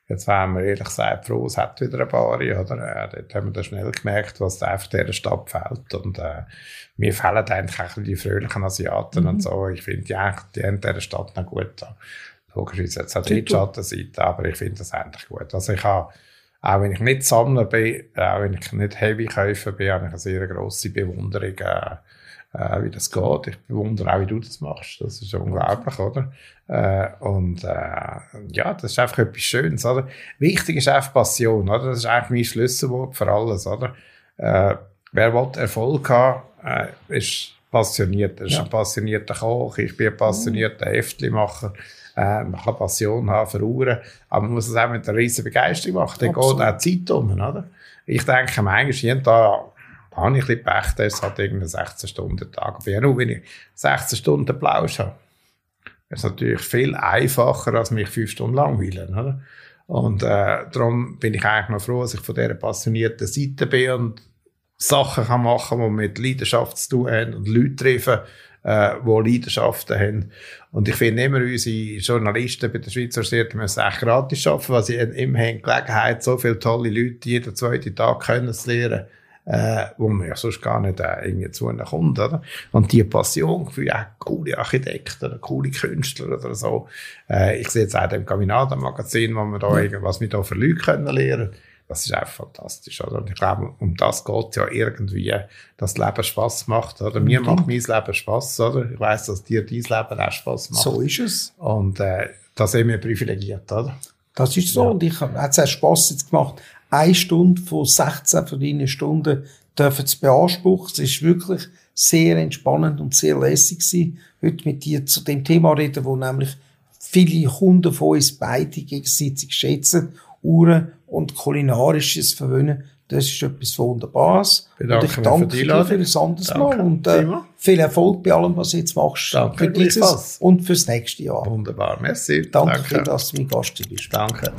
Jetzt wären wir ehrlich gesagt froh, es hat wieder ein paar, oder? Äh, dort haben wir dann schnell gemerkt, was da auf dieser Stadt fehlt. Und äh, mir fehlen eigentlich auch die fröhlichen Asiaten mhm. und so. Ich finde die die haben dieser Stadt noch gut da. Logischerweise jetzt hat die Schattenseite, aber ich finde das eigentlich gut. Also ich habe, auch wenn ich nicht Sammler bin, auch wenn ich nicht Heavy-Käufer bin, habe ich eine sehr grosse Bewunderung, äh, äh, wie das geht. Ich bewundere auch, wie du das machst. Das ist unglaublich, oder? Äh, und äh, ja, das ist einfach etwas Schönes, oder? Wichtig ist einfach Passion, oder? Das ist eigentlich mein Schlüsselwort für alles, oder? Äh, wer will Erfolg haben, äh, ist passioniert. Er ist ja. ein passionierter Koch, ich bin ein passionierter Heftlimacher. Äh, man kann Passion haben für Uhren, aber man muss es auch mit einer riesen Begeisterung machen. Dann geht auch Zeit um, oder? Ich denke, manchmal jeden Tag habe ich ein bisschen Pech, dass es halt irgendeinen 16-Stunden-Tag bin. Nur wenn ich 16 Stunden Plausch habe, ist es natürlich viel einfacher, als mich fünf Stunden langweilen, oder? Und äh, darum bin ich eigentlich noch froh, dass ich von dieser passionierten Seite bin und Sachen kann machen, die mit Leidenschaft zu tun haben und Leute treffen, äh, die Leidenschaften haben. Und ich finde immer, unsere Journalisten bei der Schweizer Seite müssen echt gratis arbeiten, weil sie immer haben Gelegenheit, so viele tolle Leute jeden zweiten Tag kennenzulernen äh, wo man ja sonst gar nicht äh, irgendwie zu ihnen kommt, oder? Und die Passion für ja, coole Architekten oder coole Künstler oder so. Äh, ich sehe jetzt auch im Caminada-Magazin, wo wir da irgendwas mit da für Leute können lernen das ist einfach fantastisch, oder? Und ich glaube, um das geht ja irgendwie, dass das Leben Spass macht, oder? Mir macht mein Leben Spass, oder? Ich weiss, dass dir dein Leben auch Spass macht. So ist es. Und, äh, da sind wir privilegiert, oder? Das ist so. Ja. Und ich habe es auch Spass jetzt gemacht, eine Stunde von 16 von deinen Stunden dürfen zu beanspruchen. Es ist wirklich sehr entspannend und sehr lässig gewesen, heute mit dir zu dem Thema reden, wo nämlich viele Kunden von uns beide gegenseitig schätzen, Uhren und kulinarisches verwöhnen. Das ist etwas Wunderbares. Bedanke und ich danke dir für ein anderes Mal und äh, viel Erfolg bei allem, was du jetzt machst. Danke für dieses und fürs nächste Jahr. Wunderbar, merci. Danke, danke. dass du mein Gast bist. Danke.